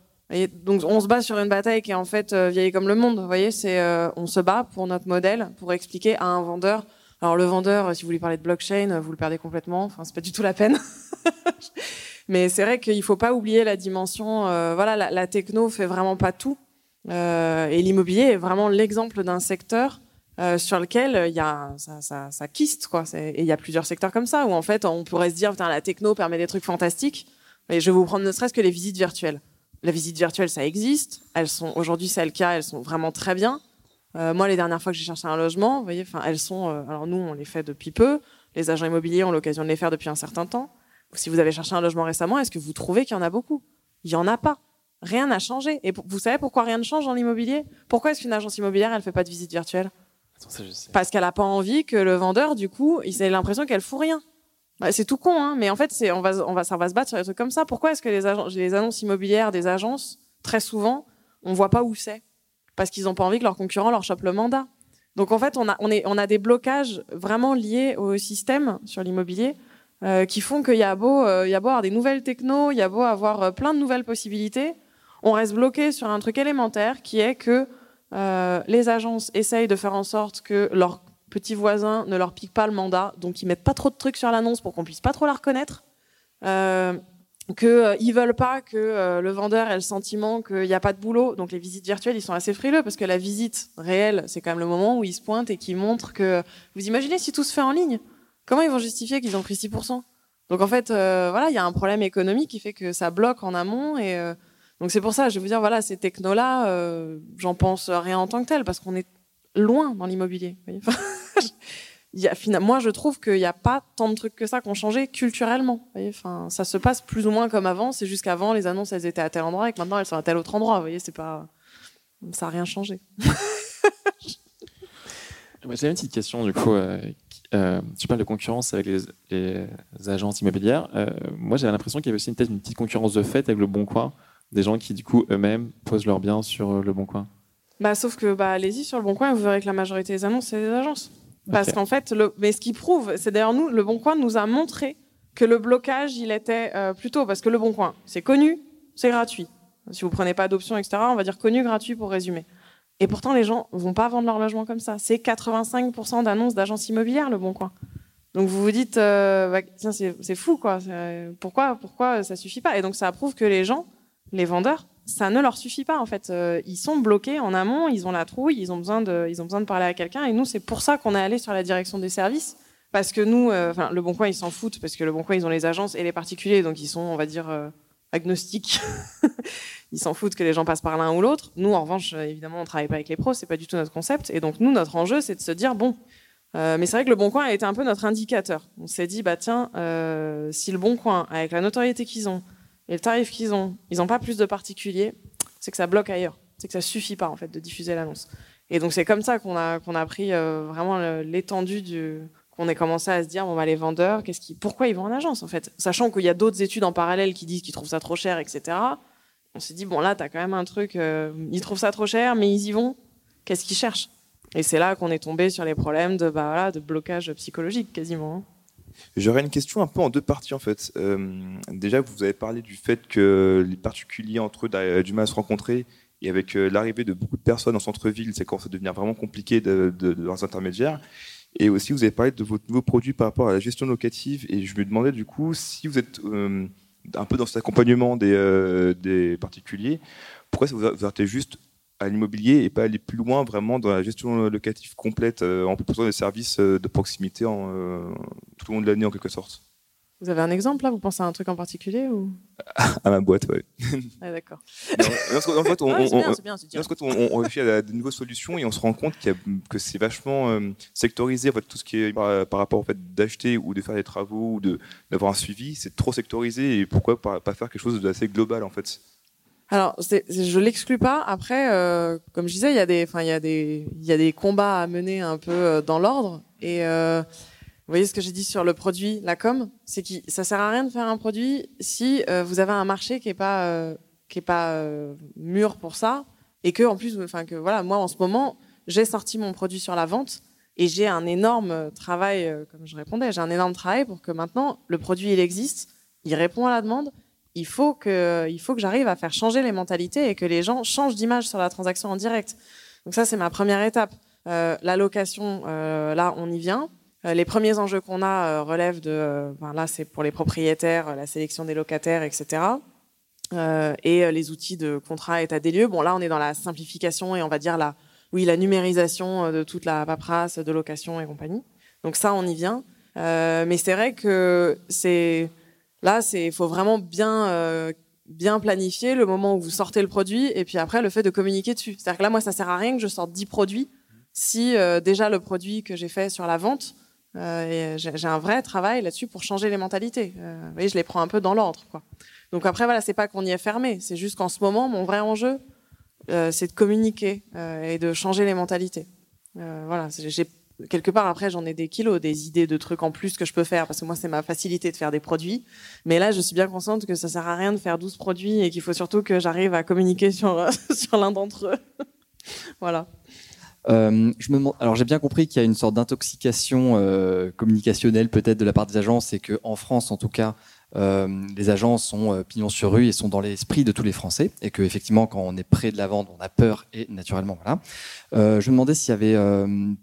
donc on se bat sur une bataille qui est en fait euh, vieille comme le monde. Vous voyez, c'est euh, on se bat pour notre modèle, pour expliquer à un vendeur. Alors le vendeur, si vous lui parlez de blockchain, vous le perdez complètement. Enfin, c'est pas du tout la peine. Mais c'est vrai qu'il faut pas oublier la dimension. Euh, voilà, la, la, techno fait vraiment pas tout. Euh, et l'immobilier est vraiment l'exemple d'un secteur euh, sur lequel il y a ça, ça, ça kiste quoi. Et il y a plusieurs secteurs comme ça où en fait on pourrait se dire putain la techno permet des trucs fantastiques. Mais je vais vous prendre ne serait-ce que les visites virtuelles la visite virtuelle, ça existe. Elles sont aujourd'hui, c'est le cas. Elles sont vraiment très bien. Euh, moi, les dernières fois que j'ai cherché un logement, vous voyez, enfin, elles sont. Euh, alors nous, on les fait depuis peu. Les agents immobiliers ont l'occasion de les faire depuis un certain temps. Si vous avez cherché un logement récemment, est-ce que vous trouvez qu'il y en a beaucoup? Il y en a pas. Rien n'a changé. Et vous savez pourquoi rien ne change dans l'immobilier? Pourquoi est-ce qu'une agence immobilière, elle fait pas de visite virtuelle? Parce qu'elle a pas envie que le vendeur, du coup, il ait l'impression qu'elle fout rien. Bah, c'est tout con, hein, mais en fait, c'est, on va, on va, ça va se battre sur des trucs comme ça. Pourquoi est-ce que les, les annonces immobilières des agences, très souvent, on voit pas où c'est? Parce qu'ils n'ont pas envie que leurs concurrents leur chopent le mandat. Donc en fait, on a, on, est, on a des blocages vraiment liés au système sur l'immobilier euh, qui font qu'il y a beau, euh, y a beau avoir des nouvelles technos, il y a beau avoir euh, plein de nouvelles possibilités, on reste bloqué sur un truc élémentaire qui est que euh, les agences essayent de faire en sorte que leurs petits voisins ne leur piquent pas le mandat, donc ils mettent pas trop de trucs sur l'annonce pour qu'on puisse pas trop la reconnaître. Euh, qu'ils ils veulent pas que le vendeur ait le sentiment qu'il n'y a pas de boulot. Donc les visites virtuelles, ils sont assez frileux parce que la visite réelle, c'est quand même le moment où ils se pointent et qui montrent que. Vous imaginez si tout se fait en ligne? Comment ils vont justifier qu'ils ont pris 6% Donc en fait, euh, voilà, il y a un problème économique qui fait que ça bloque en amont et euh, donc c'est pour ça, je vais vous dire, voilà, ces technos-là, euh, j'en pense rien en tant que tel parce qu'on est loin dans l'immobilier. moi, je trouve qu'il n'y a pas tant de trucs que ça qui ont changé culturellement. Ça se passe plus ou moins comme avant. C'est juste qu'avant, les annonces, elles étaient à tel endroit et que maintenant, elles sont à tel autre endroit. Vous voyez, c'est pas, ça n'a rien changé. J'ai une petite question du coup. Euh, tu parles de concurrence avec les, les agences immobilières. Euh, moi, j'avais l'impression qu'il y avait aussi peut-être une petite concurrence de fait avec le Bon Coin, des gens qui du coup eux-mêmes posent leurs biens sur le Bon Coin. Bah, sauf que bah, allez-y sur le Bon Coin, vous verrez que la majorité des annonces, c'est des agences. Parce okay. qu'en fait, le, mais ce qui prouve, c'est d'ailleurs nous, le Bon Coin nous a montré que le blocage, il était euh, plutôt parce que le Bon Coin, c'est connu, c'est gratuit. Si vous prenez pas d'options, etc., on va dire connu, gratuit pour résumer. Et pourtant, les gens vont pas vendre leur logement comme ça. C'est 85% d'annonces d'agences immobilières, le Bon Coin. Donc vous vous dites, euh, bah, c'est fou, quoi. Pourquoi, pourquoi ça suffit pas? Et donc ça prouve que les gens, les vendeurs, ça ne leur suffit pas en fait. Euh, ils sont bloqués en amont, ils ont la trouille, ils ont besoin de, ils ont besoin de parler à quelqu'un. Et nous, c'est pour ça qu'on est allé sur la direction des services, parce que nous, euh, le Bon Coin, ils s'en foutent parce que le Bon Coin, ils ont les agences et les particuliers, donc ils sont, on va dire, agnostiques. ils s'en foutent que les gens passent par l'un ou l'autre. Nous, en revanche, évidemment, on travaille pas avec les pros, c'est pas du tout notre concept. Et donc nous, notre enjeu, c'est de se dire bon. mais c'est vrai que le Bon Coin a été un peu notre indicateur. On s'est dit, bah tiens, si le Bon Coin, avec la notoriété qu'ils ont, et le tarif qu'ils ont, ils n'ont pas plus de particuliers, c'est que ça bloque ailleurs. C'est que ça suffit pas en fait de diffuser l'annonce. Et donc c'est comme ça qu'on a a pris euh, vraiment l'étendue du qu'on ait commencé à se dire bon bah les vendeurs, qu'est-ce qui, pourquoi ils vont en agence en fait, sachant qu'il y a d'autres études en parallèle qui disent qu'ils trouvent ça trop cher, etc. On s'est dit bon là t'as quand même un truc, euh, ils trouvent ça trop cher, mais ils y vont. Qu'est-ce qu'ils cherchent? Et c'est là qu'on est tombé sur les problèmes de bah voilà de blocage psychologique quasiment. J'aurais une question un peu en deux parties en fait. Euh, déjà, vous avez parlé du fait que les particuliers entre eux avaient du mal à se rencontrer et avec euh, l'arrivée de beaucoup de personnes en centre-ville, c'est quand ça devient vraiment compliqué de, de, de leurs intermédiaires. Et aussi, vous avez parlé de votre nouveau produit par rapport à la gestion locative. Et je me demandais du coup si vous êtes euh, un peu dans cet accompagnement des, euh, particuliers, pourquoi vous arrêtez juste à l'immobilier et pas aller plus loin vraiment dans la gestion locative complète euh, en proposant des services de proximité tout au long de l'année en quelque sorte? Vous avez un exemple là? Vous pensez à un truc en particulier ou? À ma boîte, ouais. Ah, D'accord. En fait, en on, c'est on- réfléchit à de nouvelles solutions et on se rend compte qu'il y a- que c'est vachement euh, sectorisé. En fait, tout ce qui est par, par rapport au fait d'acheter ou de faire des travaux ou d'avoir un suivi, c'est trop sectorisé. Et pourquoi pas, pas faire quelque chose d'assez global en fait? Alors, c'est- c'est- je l'exclus pas. Après, euh, comme je disais, il y a des, enfin, il y a des, il y a des combats à mener un peu euh, dans l'ordre. Et euh, vous voyez ce que j'ai dit sur le produit, la com, c'est que ça sert à rien de faire un produit si euh, vous avez un marché qui est pas, euh, qui est pas euh, mûr pour ça, et que en plus, enfin que voilà, moi en ce moment, j'ai sorti mon produit sur la vente. Et j'ai un énorme travail, comme je répondais, j'ai un énorme travail pour que maintenant le produit il existe, il répond à la demande, il faut que, il faut que j'arrive à faire changer les mentalités et que les gens changent d'image sur la transaction en direct. Donc ça, c'est ma première étape. La location, là, on y vient. Euh, les premiers enjeux qu'on a euh, relèvent de, ben là, c'est pour les propriétaires, la sélection des locataires, etc. Et les outils de contrat état des lieux. Bon, là, on est dans la simplification et on va dire la, oui, la numérisation de toute la paperasse de location et compagnie. Donc ça, on y vient. Mais c'est vrai que c'est Là, c'est faut vraiment bien bien planifier le moment où vous sortez le produit et puis après le fait de communiquer dessus. C'est-à-dire que là, moi, ça sert à rien que je sorte 10 produits si déjà le produit que j'ai fait sur la vente, euh, et j'ai un vrai travail là-dessus pour changer les mentalités. Euh, je les prends un peu dans l'ordre. Donc après, voilà, c'est pas qu'on y est fermé, c'est juste qu'en ce moment, mon vrai enjeu, euh, c'est de communiquer euh, et de changer les mentalités. Euh, voilà, quelque part après j'en ai des kilos, des idées de trucs en plus que je peux faire parce que moi c'est ma facilité de faire des produits. Mais là je suis bien consciente que ça sert à rien de faire 12 produits et qu'il faut surtout que j'arrive à communiquer sur sur l'un d'entre eux. voilà. Euh, alors j'ai bien compris qu'il y a une sorte d'intoxication euh, communicationnelle peut-être de la part des agences et que en France en tout cas euh, les agences sont euh, pignon sur rue et sont dans l'esprit de tous les Français et que effectivement quand on est près de la vente on a peur et naturellement voilà. Je me demandais s'il y avait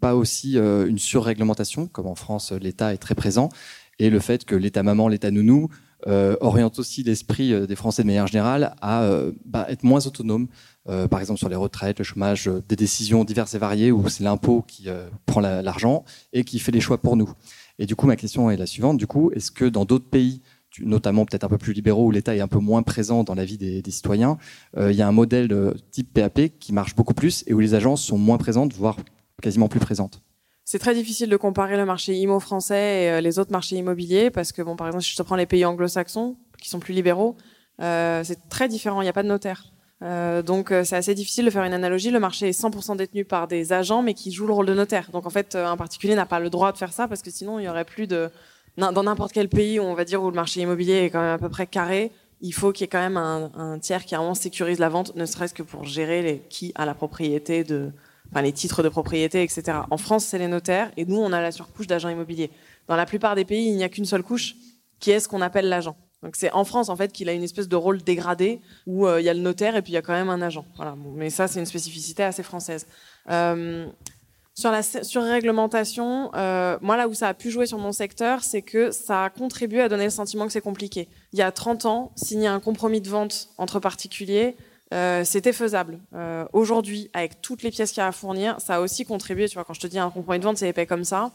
pas aussi une surréglementation comme en France l'État est très présent et le fait que l'État maman l'État nounou oriente aussi l'esprit des Français de manière générale à bah, être moins autonome euh, par exemple sur les retraites, le chômage, euh, des décisions diverses et variées où c'est l'impôt qui euh, prend la- l'argent et qui fait les choix pour nous. Et du coup, ma question est la suivante. Du coup, est-ce que dans d'autres pays, notamment peut-être un peu plus libéraux où l'État est un peu moins présent dans la vie des, citoyens, il y a un modèle type PAP qui marche beaucoup plus et où les agences sont moins présentes, voire quasiment plus présentes? C'est très difficile de comparer le marché IMO français et les autres marchés immobiliers parce que, bon, par exemple, si je te prends les pays anglo-saxons, qui sont plus libéraux, c'est très différent, il n'y a pas de notaire. Euh, donc euh, c'est assez difficile de faire une analogie. Le marché est 100% détenu par des agents, mais qui jouent le rôle de notaire. Donc en fait, euh, un particulier n'a pas le droit de faire ça parce que sinon il y aurait plus de dans n'importe quel pays où on va dire où le marché immobilier est quand même à peu près carré. Il faut qu'il y ait quand même un, un tiers qui vraiment sécurise la vente, ne serait-ce que pour gérer les qui a la propriété de, enfin les titres de propriété, etc. En France, c'est les notaires et nous, on a la surcouche d'agents immobiliers. Dans la plupart des pays, il n'y a qu'une seule couche, qui est ce qu'on appelle l'agent. Donc c'est en France en fait qu'il a une espèce de rôle dégradé où euh, il y a le notaire et puis il y a quand même un agent. Mais ça c'est une spécificité assez française. Euh, sur la surréglementation, euh, moi là où ça a pu jouer sur mon secteur, c'est que ça a contribué à donner le sentiment que c'est compliqué. Il y a 30 ans, signer un compromis de vente entre particuliers, c'était faisable. Aujourd'hui, avec toutes les pièces qu'il y a à fournir, ça a aussi contribué. Tu vois, quand je te dis un compromis de vente, c'est épais comme ça.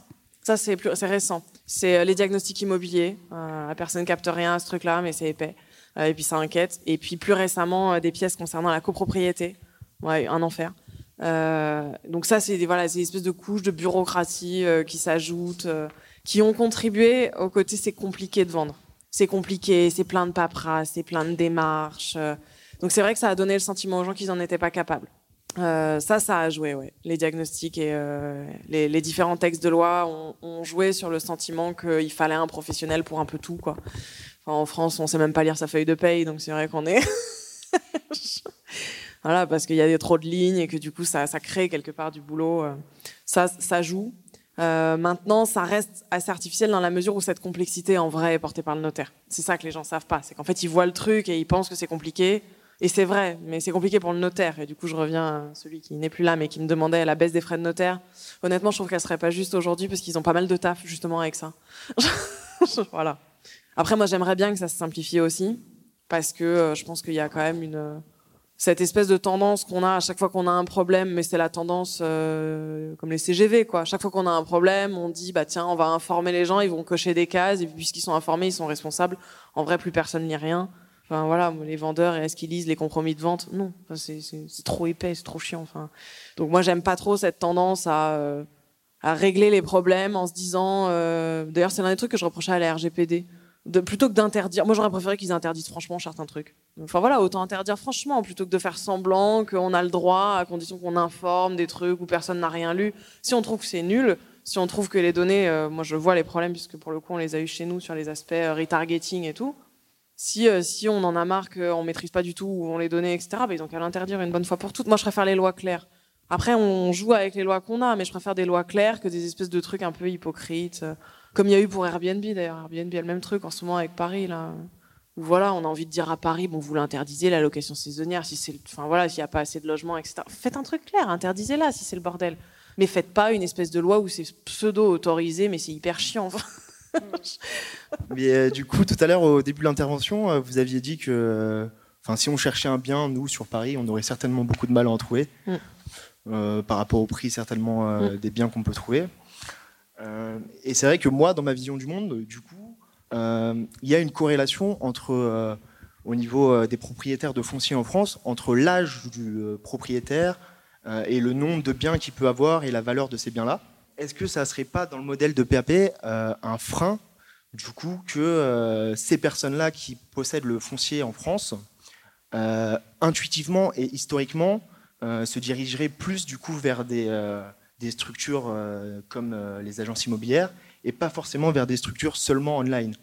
Ça, c'est plus, c'est récent. C'est euh, les diagnostics immobiliers. Euh, la personne capte rien à ce truc-là, mais c'est épais. Euh, et puis ça inquiète. Et puis plus récemment, euh, des pièces concernant la copropriété. Ouais, un enfer. Euh, donc ça, c'est voilà, c'est des espèces de couches de bureaucratie euh, qui s'ajoutent, euh, qui ont contribué au côté c'est compliqué de vendre. C'est compliqué, c'est plein de paperasse, c'est plein de démarches. euh. donc c'est vrai que ça a donné le sentiment aux gens qu'ils n'en étaient pas capables. Euh, ça, ça a joué, ouais. Les diagnostics et euh, les, différents textes de loi ont, joué sur le sentiment qu'il fallait un professionnel pour un peu tout, quoi. En France, on sait même pas lire sa feuille de paye, donc c'est vrai qu'on est. voilà, parce qu'il y a trop de lignes et que du coup, ça, crée quelque part du boulot. euh. Ça, ça joue. Maintenant, ça reste assez artificiel dans la mesure où cette complexité en vrai est portée par le notaire. C'est ça que les gens savent pas. C'est qu'en fait, ils voient le truc et ils pensent que c'est compliqué. Et c'est vrai, mais c'est compliqué pour le notaire. Et du coup, je reviens à celui qui n'est plus là, mais qui me demandait la baisse des frais de notaire. Honnêtement, je trouve qu'elle serait pas juste aujourd'hui parce qu'ils ont pas mal de taf justement avec ça. voilà. Après, moi, j'aimerais bien que ça se simplifie aussi, parce que euh, je pense qu'il y a quand même une cette espèce de tendance qu'on a à chaque fois qu'on a un problème, mais c'est la tendance euh, comme les CGV, quoi. Chaque fois qu'on a un problème, on dit bah tiens, on va informer les gens, ils vont cocher des cases, et puisqu'ils sont informés, ils sont responsables. En vrai, plus personne lit rien. Enfin voilà, les vendeurs, est-ce qu'ils lisent les compromis de vente? Non, c'est trop épais, c'est trop chiant. Enfin, donc moi j'aime pas trop cette tendance à euh, à régler les problèmes en se disant. Euh, d'ailleurs, c'est l'un des trucs que je reprochais à la RGPD. De, plutôt que d'interdire, moi j'aurais préféré qu'ils interdisent franchement certains trucs. Enfin voilà, autant interdire franchement plutôt que de faire semblant qu'on a le droit à condition qu'on informe des trucs où personne n'a rien lu. Si on trouve que c'est nul, si on trouve que les données, euh, moi je vois les problèmes puisque pour le coup on les a eu chez nous sur les aspects retargeting et tout si, euh, si on en a marre qu'on maîtrise pas du tout où on les données, etc., bah, ils ont qu'à l'interdire une bonne fois pour toutes. Moi, je préfère les lois claires. Après, on joue avec les lois qu'on a, mais je préfère des lois claires que des espèces de trucs un peu hypocrites, euh, comme il y a eu pour Airbnb d'ailleurs. Airbnb a le même truc en ce moment avec Paris là. Où voilà, on a envie de dire à Paris, bon, vous l'interdisez la location saisonnière, si c'est, enfin voilà, s'il n'y a pas assez de logements, etc. Faites un truc clair, interdisez-la si c'est le bordel. Mais faites pas une espèce de loi où c'est pseudo autorisé, mais c'est hyper chiant. Mais euh, du coup, tout à l'heure, au début de l'intervention, euh, vous aviez dit que euh, enfin, si on cherchait un bien, nous, sur Paris, on aurait certainement beaucoup de mal à en trouver. Mm. par rapport au prix, certainement, mm. des biens qu'on peut trouver. et c'est vrai que moi, dans ma vision du monde, du coup, il y a une corrélation entre, au niveau des propriétaires de fonciers en France, entre l'âge du propriétaire et le nombre de biens qu'il peut avoir et la valeur de ces biens-là est-ce que ça ne serait pas dans le modèle de PAP euh, un frein que euh, ces personnes-là qui possèdent le foncier en France, euh, intuitivement et historiquement, se dirigeraient plus du coup vers des structures comme les agences immobilières et pas forcément vers des structures seulement online?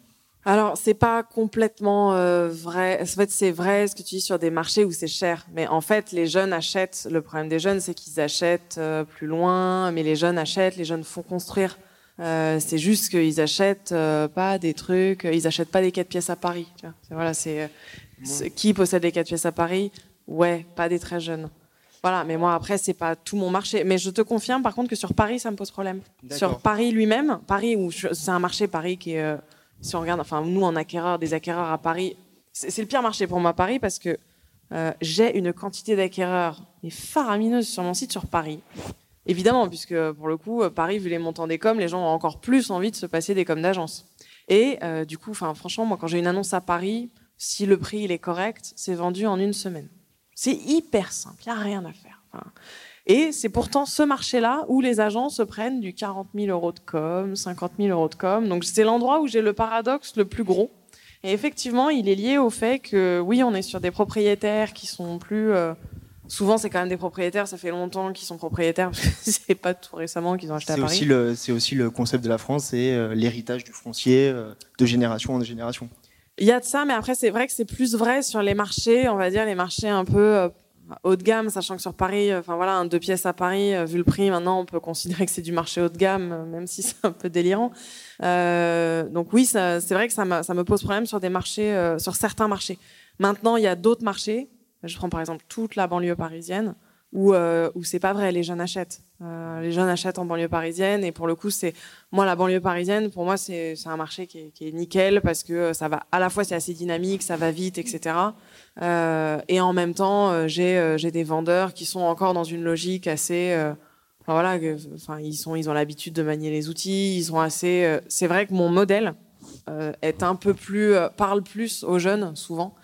Alors, c'est pas complètement euh, vrai. En fait, c'est vrai ce que tu dis sur des marchés où c'est cher. Mais en fait, les jeunes achètent. Le problème des jeunes, c'est qu'ils achètent euh, plus loin. Mais les jeunes achètent, les jeunes font construire. Euh, c'est juste qu'ils achètent pas des trucs. Ils achètent pas des quatre pièces à Paris. Voilà, c'est qui possède des quatre pièces à Paris? Ouais, pas des très jeunes. Voilà, mais moi après c'est pas tout mon marché. Mais je te confirme par contre que sur Paris ça me pose problème. Sur Paris lui-même, Paris où c'est un marché Paris qui est si on regarde, enfin nous en acquéreurs, des acquéreurs à Paris, c'est le pire marché pour moi Paris parce que euh, j'ai une quantité d'acquéreurs faramineuse sur mon site sur Paris. Évidemment, puisque pour le coup, Paris, vu les montants des coms, les gens ont encore plus envie de se passer des coms d'agence. Et euh, du coup, franchement, moi quand j'ai une annonce à Paris, si le prix il est correct, c'est vendu en une semaine. C'est hyper simple, il n'y a rien à faire. Et c'est pourtant ce marché-là où les agents se prennent du 40 000 euros de com, 50 000 euros de com. Donc c'est l'endroit où j'ai le paradoxe le plus gros. Et effectivement, il est lié au fait que oui, on est sur des propriétaires qui sont plus. Euh, souvent, c'est quand même des propriétaires. Ça fait longtemps qu'ils sont propriétaires parce que c'est pas tout récemment qu'ils ont acheté à Paris. C'est aussi le concept de la France, c'est euh, l'héritage du foncier euh, de génération en génération. Il y a de ça, mais après, c'est vrai que c'est plus vrai sur les marchés, on va dire les marchés un peu haut de gamme, sachant que sur Paris, euh, enfin voilà, un deux pièces à Paris, euh, vu le prix, maintenant on peut considérer que c'est du marché haut de gamme, euh, même si c'est un peu délirant. donc oui, c'est vrai que ça, me pose problème sur des marchés, sur certains marchés. Maintenant, il y a d'autres marchés. Je prends par exemple toute la banlieue parisienne où, euh, c'est pas vrai, les jeunes achètent. Les jeunes achètent en banlieue parisienne et pour le coup, c'est moi la banlieue parisienne, pour moi c'est un marché qui est, qui est, nickel parce que ça va à la fois c'est assez dynamique, ça va vite, etc. Euh, et en même temps, euh, j'ai euh, j'ai des vendeurs qui sont encore dans une logique assez voilà, ils sont, ils ont l'habitude de manier les outils, ils sont assez. c'est vrai que mon modèle est un peu plus parle plus aux jeunes souvent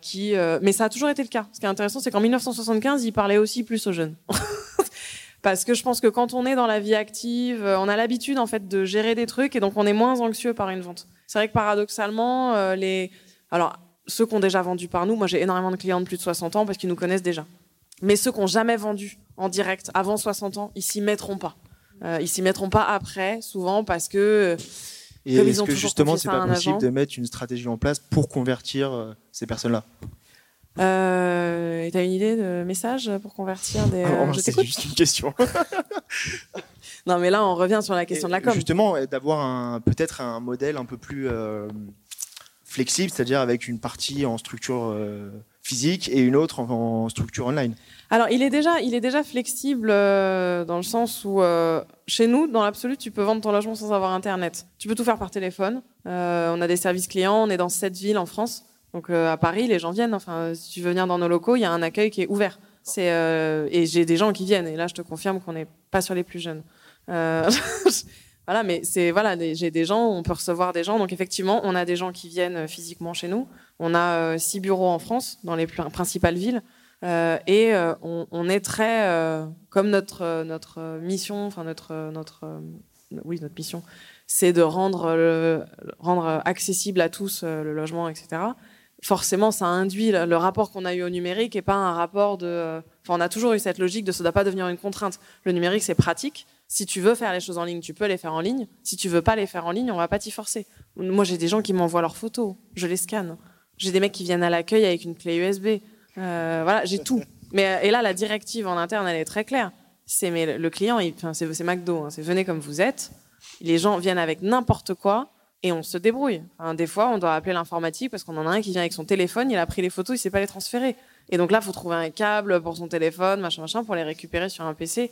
qui, mais ça a toujours été le cas. Ce qui est intéressant, c'est qu'en 1975, il parlait aussi plus aux jeunes. Parce que je pense que quand on est dans la vie active, on a l'habitude en fait de gérer des trucs et donc on est moins anxieux par une vente. C'est vrai que paradoxalement, les, alors ceux qui ont déjà vendu par nous, moi j'ai énormément de clients de plus de 60 ans parce qu'ils nous connaissent déjà. Mais ceux qui ont jamais vendu en direct avant 60 ans, ils s'y mettront pas. Euh, ils s'y mettront pas après, souvent parce que et est-ce que justement, c'est pas possible de mettre une stratégie en place pour convertir euh, ces personnes-là? Euh, T'as une idée de message pour convertir des. Euh, c'est juste une question. non, mais là, on revient sur la question de la com. Justement, d'avoir peut-être un modèle un peu plus flexible, c'est-à-dire avec une partie en structure physique et une autre en, structure online Alors, il est déjà, il est déjà flexible dans le sens où, chez nous, dans l'absolu, tu peux vendre ton logement sans avoir Internet. Tu peux tout faire par téléphone. on a des services clients, on est dans sept villes en France. Donc, à Paris, les gens viennent. Enfin, si tu veux venir dans nos locaux, il y a un accueil qui est ouvert. C'est euh, et j'ai des gens qui viennent. Et là, je te confirme qu'on n'est pas sur les plus jeunes. Euh, voilà, mais c'est voilà, j'ai des gens, on peut recevoir des gens. Donc effectivement, on a des gens qui viennent euh, physiquement chez nous. On a six bureaux en France, dans les principales villes. et on, est très, comme notre notre mission, enfin notre notre oui notre mission, c'est de rendre rendre accessible à tous le logement, etc forcément, ça induit le rapport qu'on a eu au numérique et pas un rapport de. Enfin, on a toujours eu cette logique de ça ne doit pas devenir une contrainte. Le numérique, c'est pratique. Si tu veux faire les choses en ligne, tu peux les faire en ligne. Si tu veux pas les faire en ligne, on va pas t'y forcer. Moi, j'ai des gens qui m'envoient leurs photos, je les scanne. J'ai des mecs qui viennent à l'accueil avec une clé USB. Euh, voilà, j'ai tout. Mais et là, la directive en interne, elle est très claire. C'est mais le client, c'est McDo, hein, c'est venez comme vous êtes. Les gens viennent avec n'importe quoi et on se débrouille. des fois, on doit appeler l'informatique parce qu'on en a un qui vient avec son téléphone, il a pris les photos, il sait pas les transférer. Et donc là, faut trouver un câble pour son téléphone, machin, machin, pour les récupérer sur un PC.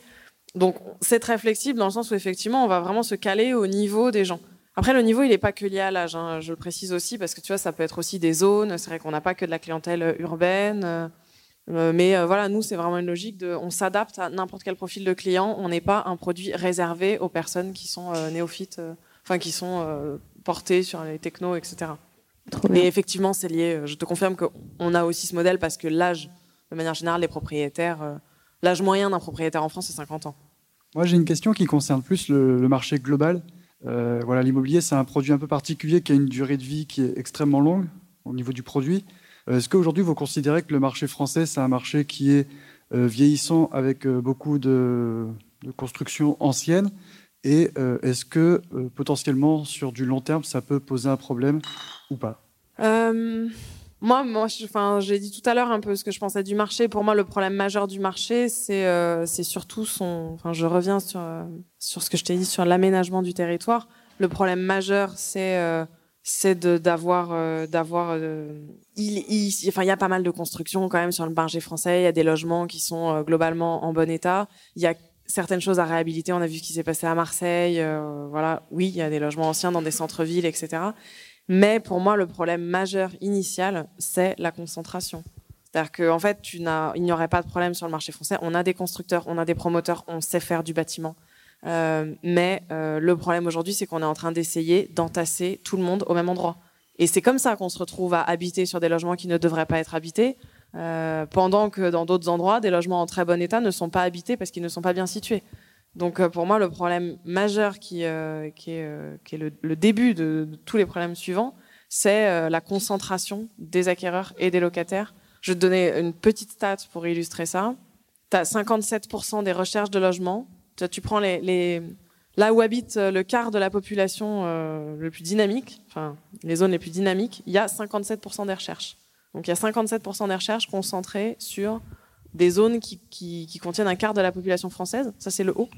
Donc c'est très flexible dans le sens où effectivement, on va vraiment se caler au niveau des gens. Après, le niveau, il n'est pas que lié à l'âge. Hein. je le précise aussi parce que tu vois, ça peut être aussi des zones. C'est vrai qu'on n'a pas que de la clientèle urbaine. Euh, mais euh, voilà, nous, c'est vraiment une logique de, on s'adapte à n'importe quel profil de client. On n'est pas un produit réservé aux personnes qui sont euh, néophytes, enfin qui sont porter sur les technos, etc. Et effectivement, c'est lié. Euh, je te confirme qu'on a aussi ce modèle parce que l'âge, de manière générale, les propriétaires, euh, l'âge moyen d'un propriétaire en France, c'est 50 ans. Moi, j'ai une question qui concerne plus le, marché global. Euh, voilà, l'immobilier, c'est un produit un peu particulier qui a une durée de vie qui est extrêmement longue au niveau du produit. Est-ce qu'aujourd'hui, vous considérez que le marché français, c'est un marché qui est vieillissant avec beaucoup de, de constructions anciennes? Et euh, est-ce que euh, potentiellement, sur du long terme, ça peut poser un problème ou pas? Euh, Moi, moi j'ai dit tout à l'heure un peu ce que je pensais du marché. Pour moi, le problème majeur du marché, c'est surtout son. Enfin, je reviens sur, sur ce que je t'ai dit sur l'aménagement du territoire. Le problème majeur, c'est c'est d'avoir d'avoir il, il, enfin il y a pas mal de constructions quand même sur le marché français il y a des logements qui sont globalement en bon état il y a certaines choses à réhabiliter. On a vu ce qui s'est passé à Marseille. Euh, voilà, oui, il y a des logements anciens dans des centres-villes, etc. Mais pour moi, le problème majeur initial, c'est la concentration. C'est-à-dire qu'en en fait, tu il n'y aurait pas de problème sur le marché français. On a des constructeurs, on a des promoteurs, on sait faire du bâtiment. Euh, mais euh, le problème aujourd'hui, c'est qu'on est en train d'essayer d'entasser tout le monde au même endroit. Et c'est comme ça qu'on se retrouve à habiter sur des logements qui ne devraient pas être habités, euh, pendant que dans d'autres endroits, des logements en très bon état ne sont pas habités parce qu'ils ne sont pas bien situés. Donc euh, pour moi, le problème majeur qui, euh, qui est, le, début de, tous les problèmes suivants, c'est la concentration des acquéreurs et des locataires. Je vais te donner une petite stat pour illustrer ça. Tu as 57% des recherches de logement. Tu, prends les, là où habite le quart de la population le plus dynamique, enfin les zones les plus dynamiques, il y a 57% des recherches. Donc il y a 57% des recherches concentrées sur des zones qui, contiennent un quart de la population française. Ça, c'est le haut.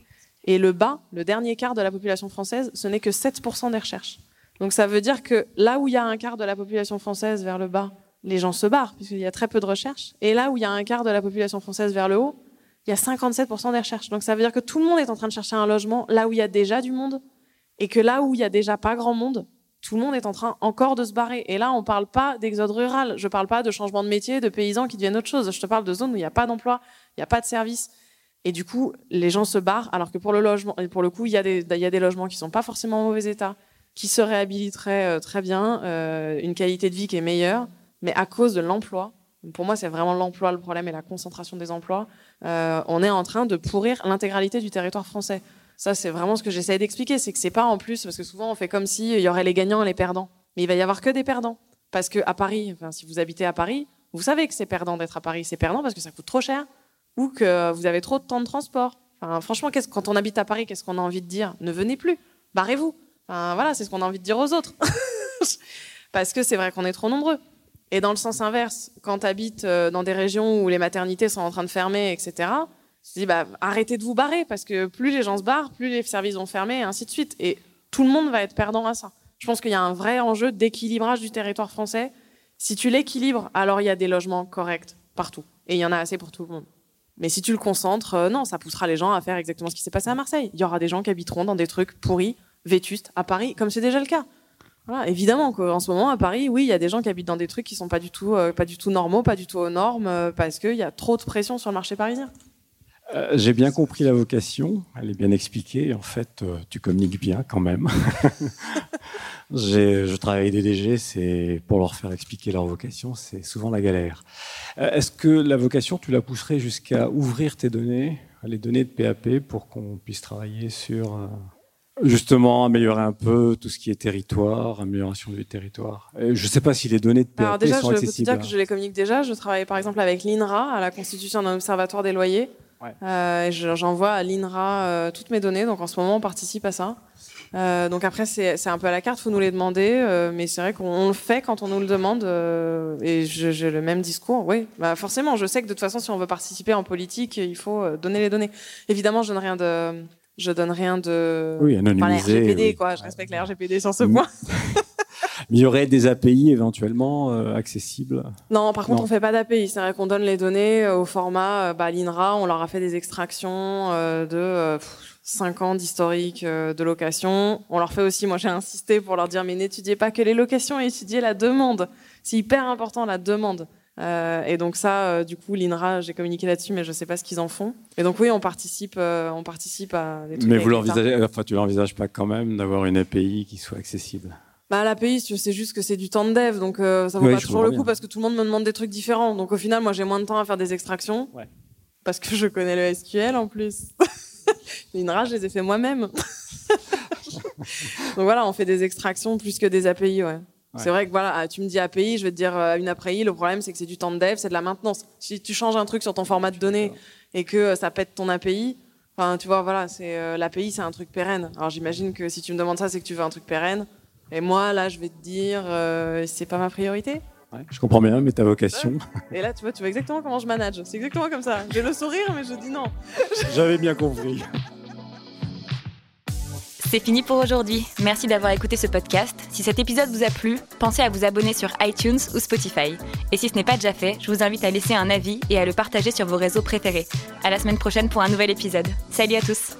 Et le bas, le dernier quart de la population française, ce n'est que 7% des recherches. Donc ça veut dire que là où il y a un quart de la population française vers le bas, les gens se barrent, puisqu'il y a très peu de recherches. Et là où il y a un quart de la population française vers le haut, il y a 57% des recherches. Donc ça veut dire que tout le monde est en train de chercher un logement là où il y a déjà du monde, et que là où il y a déjà pas grand monde, tout le monde est en train encore de se barrer. Et là, on ne parle pas d'exode rural. Je ne parle pas de changement de métier, de paysans qui deviennent autre chose. Je te parle de zones où il n'y a pas d'emploi, il n'y a pas de service. Et du coup, les gens se barrent, alors que pour le logement, pour le coup, il y, a des, logements qui sont pas forcément en mauvais état, qui se réhabiliteraient euh, très bien, euh, une qualité de vie qui est meilleure, mais à cause de l'emploi. Pour moi, c'est vraiment l'emploi le problème et la concentration des emplois. Euh, on est en train de pourrir l'intégralité du territoire français. Ça, c'est vraiment ce que j'essaie d'expliquer, c'est que c'est pas en plus, parce que souvent on fait comme s'il y aurait les gagnants et les perdants. Mais il va y avoir que des perdants. Parce que à Paris, si vous habitez à Paris, vous savez que c'est perdant d'être à Paris. C'est perdant parce que ça coûte trop cher ou que vous avez trop de temps de transport. Franchement, quand on habite à Paris, qu'est-ce qu'on a envie de dire? Ne venez plus, barrez-vous. Voilà, c'est ce qu'on a envie de dire aux autres. parce que c'est vrai qu'on est trop nombreux. Et dans le sens inverse, quand tu habites euh, dans des régions où les maternités sont en train de fermer, etc., je dis, bah, arrêtez de vous barrer, parce que plus les gens se barrent, plus les services vont fermer, et ainsi de suite. Et tout le monde va être perdant à ça. Je pense qu'il y a un vrai enjeu d'équilibrage du territoire français. Si tu l'équilibres, alors il y a des logements corrects partout. Et il y en a assez pour tout le monde. Mais si tu le concentres, euh, non, ça poussera les gens à faire exactement ce qui s'est passé à Marseille. Il y aura des gens qui habiteront dans des trucs pourris, vétustes, à Paris, comme c'est déjà le cas. Voilà, évidemment qu'en ce moment, à Paris, oui, il y a des gens qui habitent dans des trucs qui sont pas du tout, euh, normaux, pas du tout aux normes, euh, parce qu'il y a trop de pression sur le marché parisien. J'ai bien compris la vocation, elle est bien expliquée. En fait, tu communiques bien quand même. je travaille avec des DG, c'est pour leur faire expliquer leur vocation, c'est souvent la galère. Euh, est-ce que la vocation, tu la pousserais jusqu'à ouvrir tes données, les données de PAP, pour qu'on puisse travailler sur euh, justement améliorer un peu tout ce qui est territoire, amélioration du territoire? je ne sais pas si les données de PAP Alors déjà, sont je accessibles. peux te dire que je les communique déjà. Je travaille par exemple avec l'INRA à la constitution d'un observatoire des loyers. Euh, j'envoie à l'INRA toutes mes données. Donc en ce moment, on participe à ça. Euh, donc après, c'est un peu à la carte, faut nous les demander, euh, mais c'est vrai qu'on le fait quand on nous le demande, euh, et j'ai le même discours. Oui, bah forcément, je sais que de toute façon, si on veut participer en politique, il faut donner les données. Évidemment, je donne rien de, je donne rien de. Oui, anonymisé. RGPD, quoi. Je respecte les RGPD sur ce point. Mais il y aurait des API éventuellement accessibles Non, par contre, on fait pas d'API. C'est vrai qu'on donne les données au format bah, l'INRA. On leur a fait des extractions de 5 ans d'historique euh, de location. On leur fait aussi, moi j'ai insisté pour leur dire, mais n'étudiez pas que les locations, étudiez la demande. C'est hyper important la demande. Euh, et donc ça, euh, du coup, l'INRA, j'ai communiqué là-dessus, mais je ne sais pas ce qu'ils en font. Et donc oui, on participe, on participe à des trucs. Mais vous l'envisagez, enfin, tu l'envisages pas quand même d'avoir une API qui soit accessible? Bah, l'API, c'est juste que c'est du temps de dev, donc ça vaut pas toujours le coup parce que tout le monde me demande des trucs différents. Donc au final, moi j'ai moins de temps à faire des extractions parce que je connais le SQL en plus. une rage, je les ai fait moi-même. Donc voilà, on fait des extractions plus que des API, ouais. C'est vrai que voilà, tu me dis API, je vais te dire euh, une API. Le problème, c'est que c'est du temps de dev, c'est de la maintenance. Si tu changes un truc sur ton format de données et que euh, ça pète ton API, enfin, tu vois, voilà, c'est euh, l'API, c'est un truc pérenne. Alors j'imagine que si tu me demandes ça, c'est que tu veux un truc pérenne. Et moi, là, je vais te dire, c'est pas ma priorité. je comprends bien, mais ta vocation. Et là, tu vois, tu vois exactement comment je manage. C'est exactement comme ça. J'ai le sourire, mais je dis non. J'avais bien compris. C'est fini pour aujourd'hui. Merci d'avoir écouté ce podcast. Si cet épisode vous a plu, pensez à vous abonner sur iTunes ou Spotify. Et si ce n'est pas déjà fait, je vous invite à laisser un avis et à le partager sur vos réseaux préférés. À la semaine prochaine pour un nouvel épisode. Salut à tous.